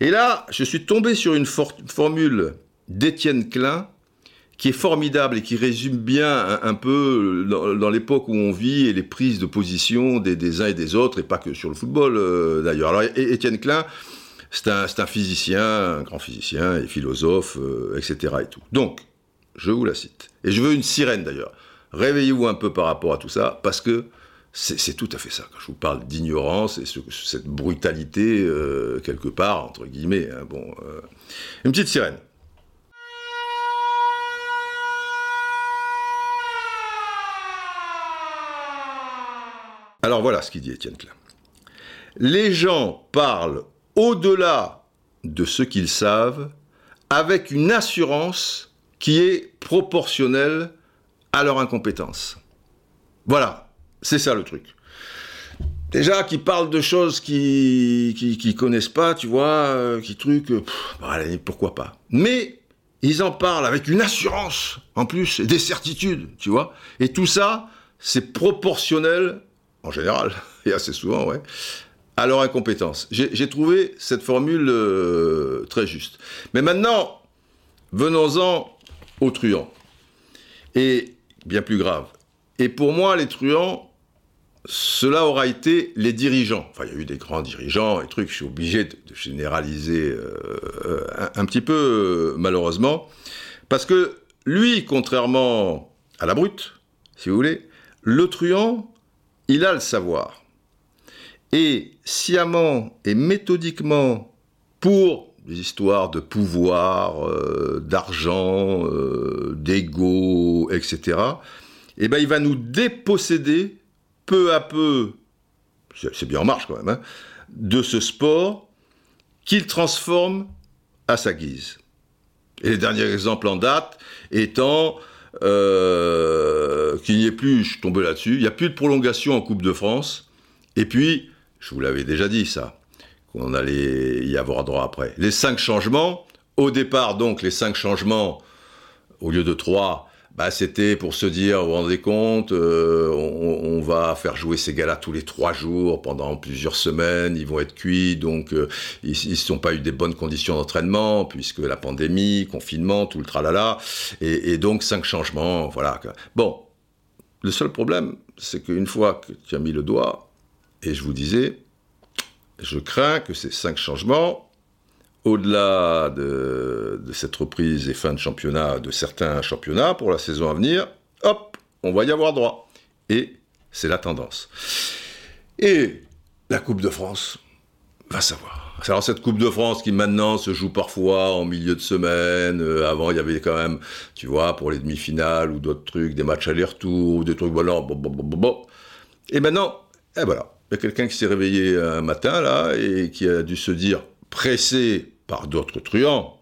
Et là, je suis tombé sur une formule d'Étienne Klein qui est formidable et qui résume bien un, peu dans, l'époque où on vit et les prises de position des, uns et des autres, et pas que sur le football euh, d'ailleurs. Alors Étienne Klein, c'est un, un, physicien, un grand physicien et philosophe, euh, etc. Et tout. Donc, je vous la cite. Et je veux une sirène d'ailleurs. Réveillez-vous un peu par rapport à tout ça, parce que c'est tout à fait ça. Quand je vous parle d'ignorance et cette brutalité, euh, quelque part, entre guillemets. Hein, bon, une petite sirène. Alors voilà ce qu'il dit Étienne Klein. Les gens parlent au-delà de ce qu'ils savent avec une assurance qui est proportionnelle à leur incompétence. Voilà, c'est ça le truc. Déjà, qui parlent de choses qui qui, connaissent pas, tu vois, euh, qui truc, euh, bah, pourquoi pas. Mais ils en parlent avec une assurance, en plus, des certitudes, tu vois. Et tout ça, c'est proportionnel en général, et assez souvent, ouais, à leur incompétence. J'ai trouvé cette formule euh, très juste. Mais maintenant, venons-en aux truands. Et bien plus grave. Et pour moi, les truands, cela aura été les dirigeants. Enfin, il y a eu des grands dirigeants et trucs, je suis obligé de, généraliser euh, un, petit peu, malheureusement. Parce que lui, contrairement à la brute, si vous voulez, le truand, il a le savoir. Et sciemment et méthodiquement, pour des histoires de pouvoir, euh, d'argent, euh, d'ego, etc., eh ben, il va nous déposséder peu à peu, c'est bien en marche quand même, hein, de ce sport qu'il transforme à sa guise. Et les derniers exemples en date étant euh, qu'il n'y ait plus, je suis là-dessus, il n'y a plus de prolongation en Coupe de France. Et puis, je vous l'avais déjà dit ça, qu'on allait y avoir droit après. Les cinq changements, au départ donc les cinq changements, au lieu de trois, bah, c'était pour se dire, vous vous rendez compte, euh, on, va faire jouer ces gars-là tous les trois jours pendant plusieurs semaines, ils vont être cuits, donc euh, ils ne sont pas eu des bonnes conditions d'entraînement, puisque la pandémie, confinement, tout le tralala, et, et donc cinq changements, voilà. Bon, le seul problème, c'est qu'une fois que tu as mis le doigt, et je vous disais, je crains que ces cinq changements au-delà de, cette reprise et fin de championnat, de certains championnats pour la saison à venir, hop, on va y avoir droit. Et c'est la tendance. Et la Coupe de France, va savoir. Alors cette Coupe de France qui maintenant se joue parfois en milieu de semaine, euh, avant il y avait quand même, tu vois, pour les demi-finales ou d'autres trucs, des matchs aller-retour, des trucs, voilà, bon, bon, bon, bon, Et maintenant, eh voilà, il y a quelqu'un qui s'est réveillé un matin là et qui a dû se dire, pressé par d'autres truands,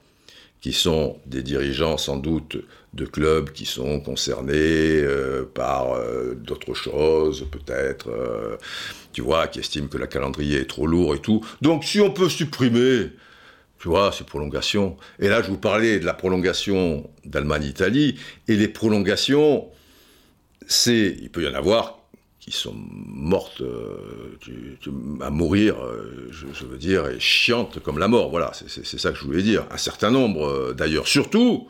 qui sont des dirigeants sans doute de clubs qui sont concernés euh, par euh, d'autres choses, peut-être, euh, tu vois, qui estiment que la calendrier est trop lourd et tout. Donc si on peut supprimer, tu vois, ces prolongations. Et là, je vous parlais de la prolongation d'Allemagne-Italie, et les prolongations, c'est, il peut y en avoir sont mortes euh, à mourir, euh, je, veux dire, et chiantes comme la mort. Voilà, c'est ça que je voulais dire. Un certain nombre, euh, d'ailleurs, surtout,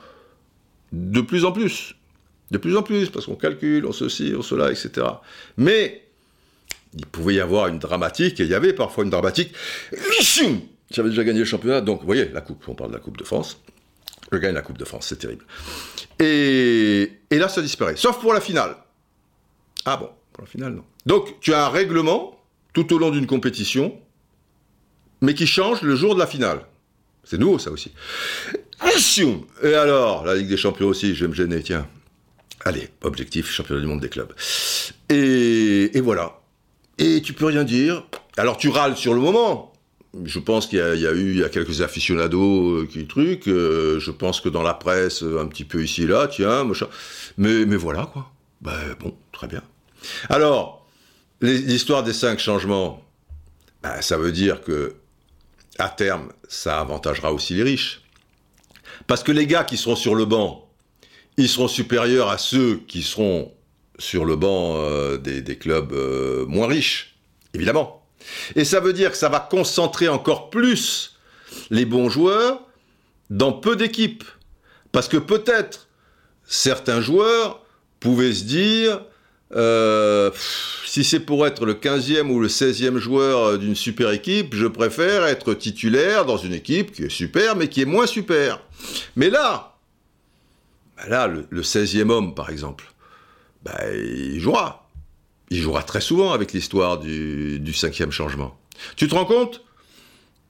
de plus en plus. De plus en plus, parce qu'on calcule, on ceci, on cela, etc. Mais il pouvait y avoir une dramatique, et il y avait parfois une dramatique. J'avais déjà gagné le championnat, donc vous voyez, la Coupe, on parle de la Coupe de France. Je gagne la Coupe de France, c'est terrible. Et là, ça disparaît. Sauf pour la finale. Ah bon Donc, tu as un règlement tout au long d'une compétition, mais qui change le jour de la finale. C'est nouveau, ça aussi. Et alors, la Ligue des Champions aussi, je vais me gêner, tiens. Allez, objectif, championnat du monde des clubs. Et, voilà. Et tu peux rien dire. Alors tu râles sur le moment. Je pense qu'il y, a eu il y a quelques aficionados euh, qui truc. Euh, je pense que dans la presse, un petit peu ici et là, tiens, machin. Mais, mais voilà, quoi. Ben bon, très bien. Alors, l'histoire des cinq changements, ben, ça veut dire que à terme, ça avantagera aussi les riches. Parce que les gars qui seront sur le banc, ils seront supérieurs à ceux qui seront sur le banc euh, des, clubs euh, moins riches, évidemment. Et ça veut dire que ça va concentrer encore plus les bons joueurs dans peu d'équipes. Parce que peut-être certains joueurs pouvaient se dire, euh, si c'est pour être le 15e ou le 16e joueur d'une super équipe, je préfère être titulaire dans une équipe qui est super mais qui est moins super. Mais là, bah là, le, 16e homme par exemple, bah, il jouera. Il jouera très souvent avec l'histoire du, du cinquième changement. Tu te rends compte?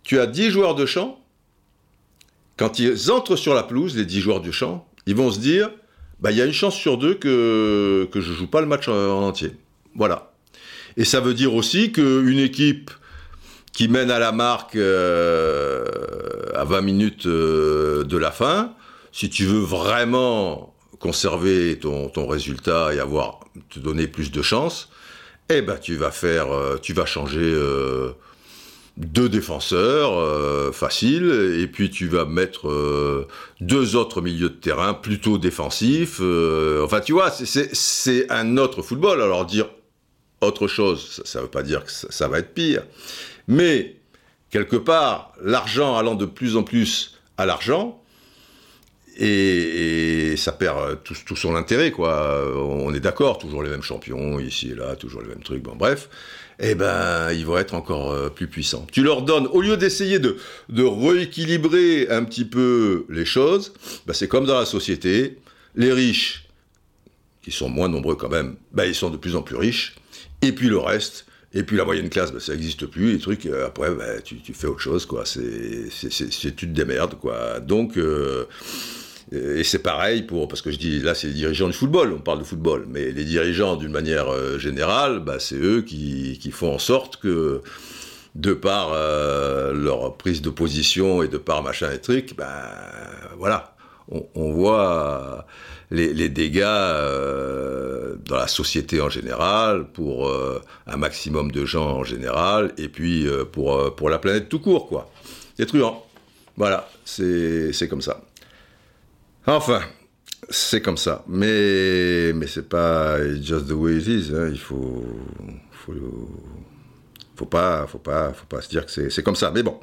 Tu as 10 joueurs de champ. Quand ils entrent sur la pelouse, les 10 joueurs du champ, ils vont se dire bah, il y a une chance sur deux que, que je joue pas le match en, entier. Voilà. Et ça veut dire aussi qu'une équipe qui mène à la marque euh, à 20 minutes euh, de la fin, si tu veux vraiment conserver ton, ton, résultat et avoir te donner plus de chance, eh ben tu vas faire, euh, tu vas changer deux défenseurs euh, faciles, et puis tu vas mettre euh, deux autres milieux de terrain plutôt défensifs. Euh, enfin, tu vois, c'est un autre football. Alors dire autre chose, ça ne veut pas dire que ça, va être pire. Mais, quelque part, l'argent allant de plus en plus à l'argent, et, ça perd tout, tout, son intérêt, quoi. On est d'accord, toujours les mêmes champions, ici et là, toujours les mêmes trucs, bon bref eh ben, ils vont être encore euh, plus puissants. Tu leur donnes, au lieu d'essayer de, de rééquilibrer un petit peu les choses, ben c'est comme dans la société, les riches, qui sont moins nombreux quand même, ben ils sont de plus en plus riches, et puis le reste, et puis la moyenne classe, ben ça n'existe plus, les trucs, euh, après, tu, tu, fais autre chose, quoi, c'est, tu te démerdes, quoi. Donc, euh, et c'est pareil pour, parce que je dis, là, c'est les dirigeants du football, on parle de football, mais les dirigeants, d'une manière euh, générale, bah, c'est eux qui, qui, font en sorte que, de par euh, leur prise de position et de par machin et truc, bah, voilà, on, voit les, les dégâts euh, dans la société en général, pour un maximum de gens en général, et puis pour, pour la planète tout court, quoi. C'est truand. Voilà, c'est comme ça. Enfin, c'est comme ça. Mais, mais c'est pas just the way it is. Hein. Il faut, faut, pas, faut pas, faut pas se dire que c'est comme ça. Mais bon,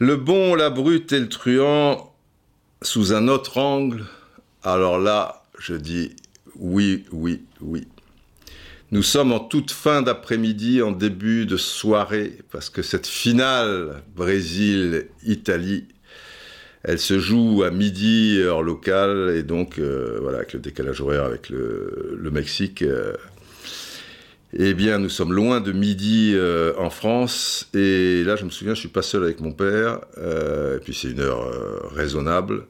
le bon, la brute et le truand sous un autre angle. Alors là, je dis oui, oui, oui. Nous sommes en toute fin d'après-midi, en début de soirée, parce que cette finale Brésil-Italie elle se joue à midi, heure locale, et donc, euh, voilà, avec le décalage horaire avec le, Mexique, euh, eh bien, nous sommes loin de midi euh, en France. Et là, je me souviens, je suis pas seul avec mon père, et puis c'est une heure raisonnable.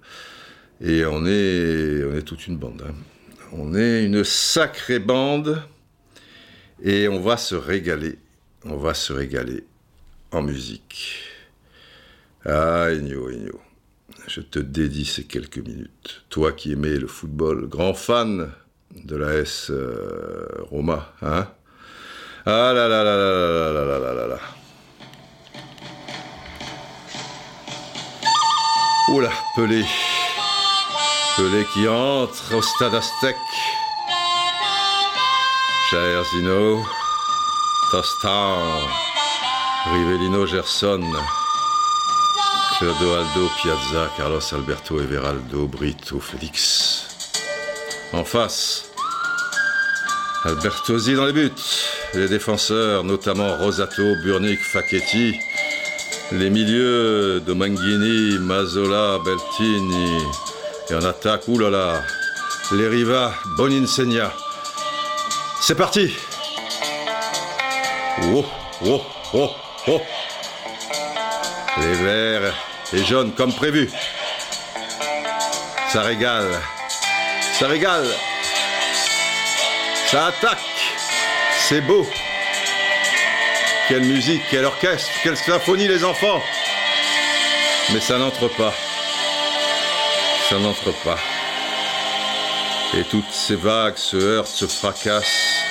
Et on est, toute une bande. Hein. On est une sacrée bande, et on va se régaler. On va se régaler en musique. Ah, Igno, Igno je te dédie ces quelques minutes. Toi qui aimais le football, grand fan de la S euh, Roma, hein Ah là là là là là là là là là Oula, Pelé. Pelé qui entre au stade Aztec. Zino, Tostan, Rivellino Gerson. Aldo, Piazza, Carlos Alberto, Everaldo, Brito, Félix. En face, Albertosi dans les buts. Les défenseurs, notamment Rosato, Burnick, Facchetti. Les milieux, Domanghini, Mazola, Beltini. Et en attaque, oulala, les Riva, Boninsegna. C'est parti Oh, oh, oh, oh les verts et jaunes comme prévu. Ça régale. Ça régale. Ça attaque. C'est beau. Quelle musique, quel orchestre, quelle symphonie les enfants. Mais ça n'entre pas. Ça n'entre pas. Et toutes ces vagues se heurtent, se fracassent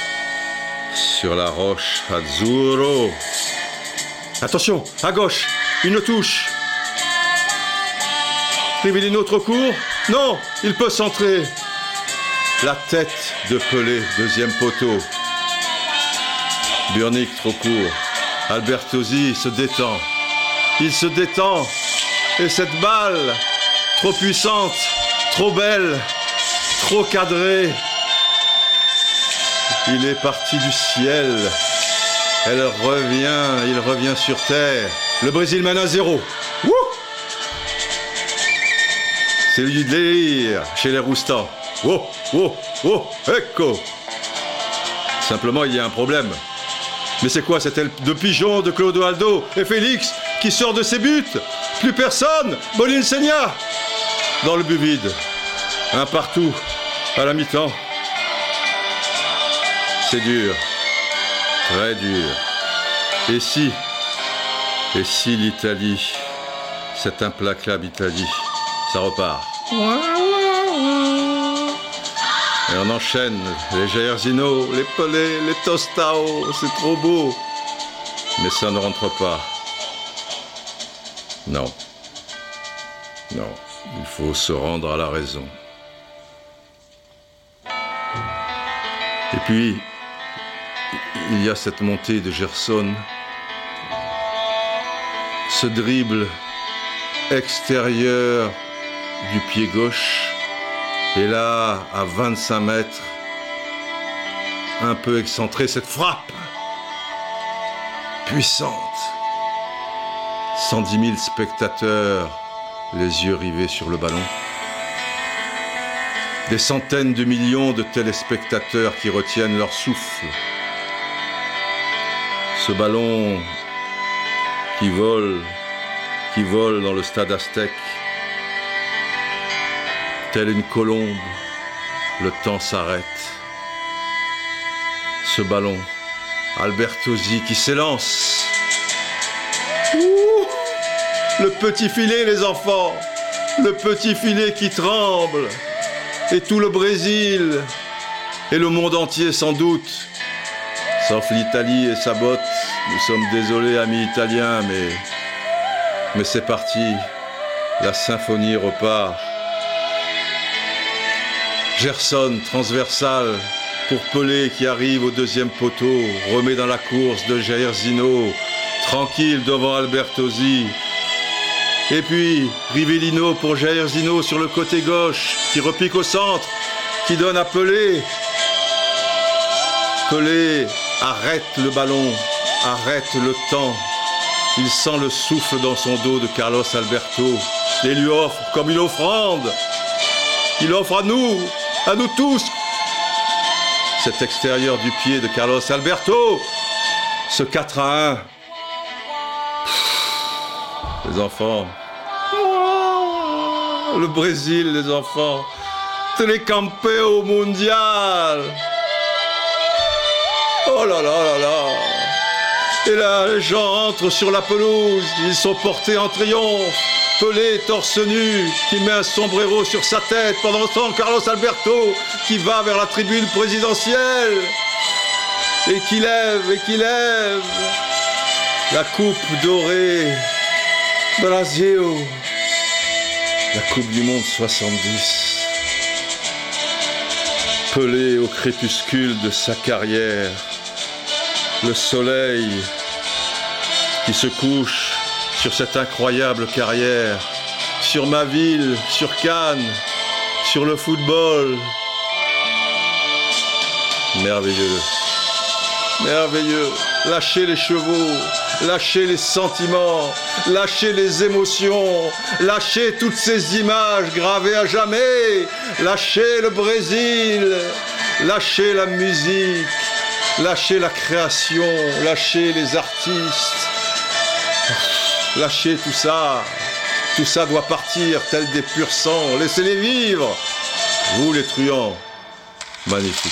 sur la roche Azzurro. Attention, à gauche, une touche. Rivellino trop court Non, il peut centrer. La tête de Pelé, deuxième poteau. Burnick trop court. Albertosi se détend. Il se détend. Et cette balle, trop puissante, trop belle, trop cadrée, il est parti du ciel. Elle revient, il revient sur terre. Le Brésil mène à zéro. C'est du délire chez les roustans. Oh, oh, oh, ecco Simplement, il y a un problème. Mais c'est quoi cette aile de pigeon de Clodoaldo et Félix qui sort de ses buts? Plus personne Bolinsegna Dans le but vide. Un partout, à la mi-temps. C'est dur. Très dur. Et si Et si l'Italie Cette implacable Italie ça repart. Et on enchaîne les Jairzinho, les Pelé, les Tostao, c'est trop beau. Mais ça ne rentre pas. Non. Non, il faut se rendre à la raison. Et puis, il y a cette montée de Gerson, ce dribble extérieur du pied gauche. Et là, à 25 mètres, un peu excentré, cette frappe puissante. 110 000 spectateurs, les yeux rivés sur le ballon. Des centaines de millions de téléspectateurs qui retiennent leur souffle. Ce ballon qui vole, qui vole dans le stade aztèque Telle une colombe, le temps s'arrête. Ce ballon, Albertosi qui s'élance. Le petit filet, les enfants. Le petit filet qui tremble. Et tout le Brésil. Et le monde entier sans doute. Sauf l'Italie et sa botte. Nous sommes désolés, amis italiens, mais. Mais c'est parti. La symphonie repart. Gerson transversal pour Pelé qui arrive au deuxième poteau, remet dans la course de Zino, tranquille devant Albertosi. Et puis Rivellino pour Zino sur le côté gauche, qui repique au centre, qui donne à Pelé. Pelé arrête le ballon, arrête le temps. Il sent le souffle dans son dos de Carlos Alberto et lui offre comme une offrande. Il offre à nous à nous tous. Cet extérieur du pied de Carlos Alberto, ce 4 à 1. Les enfants. le Brésil, les enfants. au mondial. Oh là là là là. Et là, les gens entrent sur la pelouse. Ils sont portés en triomphe. Pelé torse nu, qui met un sombrero sur sa tête. Pendant ce temps, Carlos Alberto qui va vers la tribune présidentielle et qui lève et qui lève la coupe dorée. Brasil, la Coupe du Monde 70. Pelé au crépuscule de sa carrière. Le soleil qui se couche sur cette incroyable carrière, sur ma ville, sur Cannes, sur le football. Merveilleux. Merveilleux. Lâchez les chevaux, lâchez les sentiments, lâchez les émotions, lâchez toutes ces images gravées à jamais, lâchez le Brésil, lâchez la musique, lâchez la création, lâchez les artistes. Lâchez tout ça. Tout ça doit partir tel des purs sangs. Laissez-les vivre. Vous les truands. Magnifique.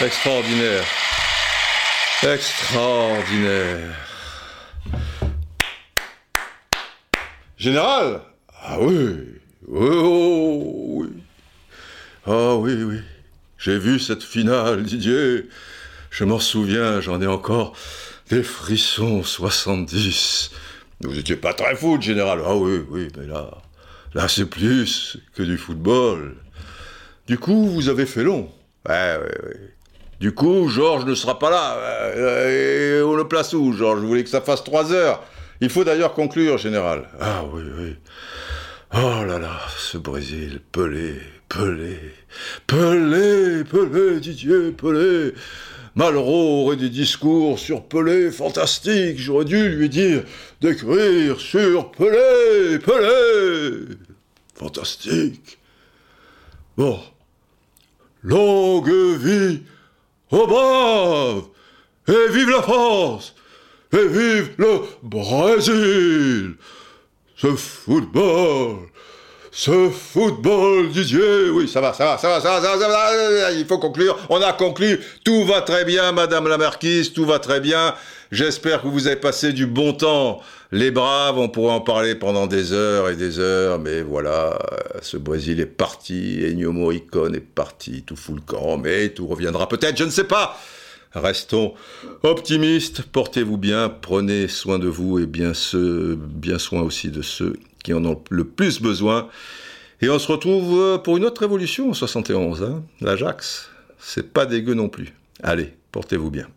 Extraordinaire. Extraordinaire. Général? Ah oui. Oui, oh, oui. Ah oui, oui. J'ai vu cette finale, Didier. Je m'en souviens, j'en ai encore des frissons 70. Vous n'étiez pas très foot, général. Ah oui, oui, mais là, là c'est plus que du football. Du coup, vous avez fait long. Ouais, ouais, ouais. Du coup, Georges ne sera pas là. Et on le place où, Georges? Vous voulez que ça fasse trois heures? Il faut d'ailleurs conclure, général. Ah oui, oui. Oh là là, ce Brésil, Pelé, Pelé, Pelé, Pelé, Didier, Pelé. Malraux aurait des discours sur Pelé fantastiques. J'aurais dû lui dire d'écrire sur Pelé, Pelé. Fantastique. Bon. Longue vie au brave Et vive la France Et vive le Brésil Ce football ce football, Didier, oui, ça va, ça va, ça va, ça va, ça va, ça va, il faut conclure, on a conclu, tout va très bien, Madame la Marquise, tout va très bien, j'espère que vous avez passé du bon temps, les braves, on pourrait en parler pendant des heures et des heures, mais voilà, ce Brésil est parti, Ennio est parti, tout fout le camp, mais tout reviendra peut-être, je ne sais pas. Restons optimistes, portez-vous bien, prenez soin de vous et bien, ce, bien soin aussi de ceux qui en ont le plus besoin. Et on se retrouve euh, pour une autre révolution en 71, hein l'Ajax. C'est pas dégueu non plus. Allez, portez-vous bien.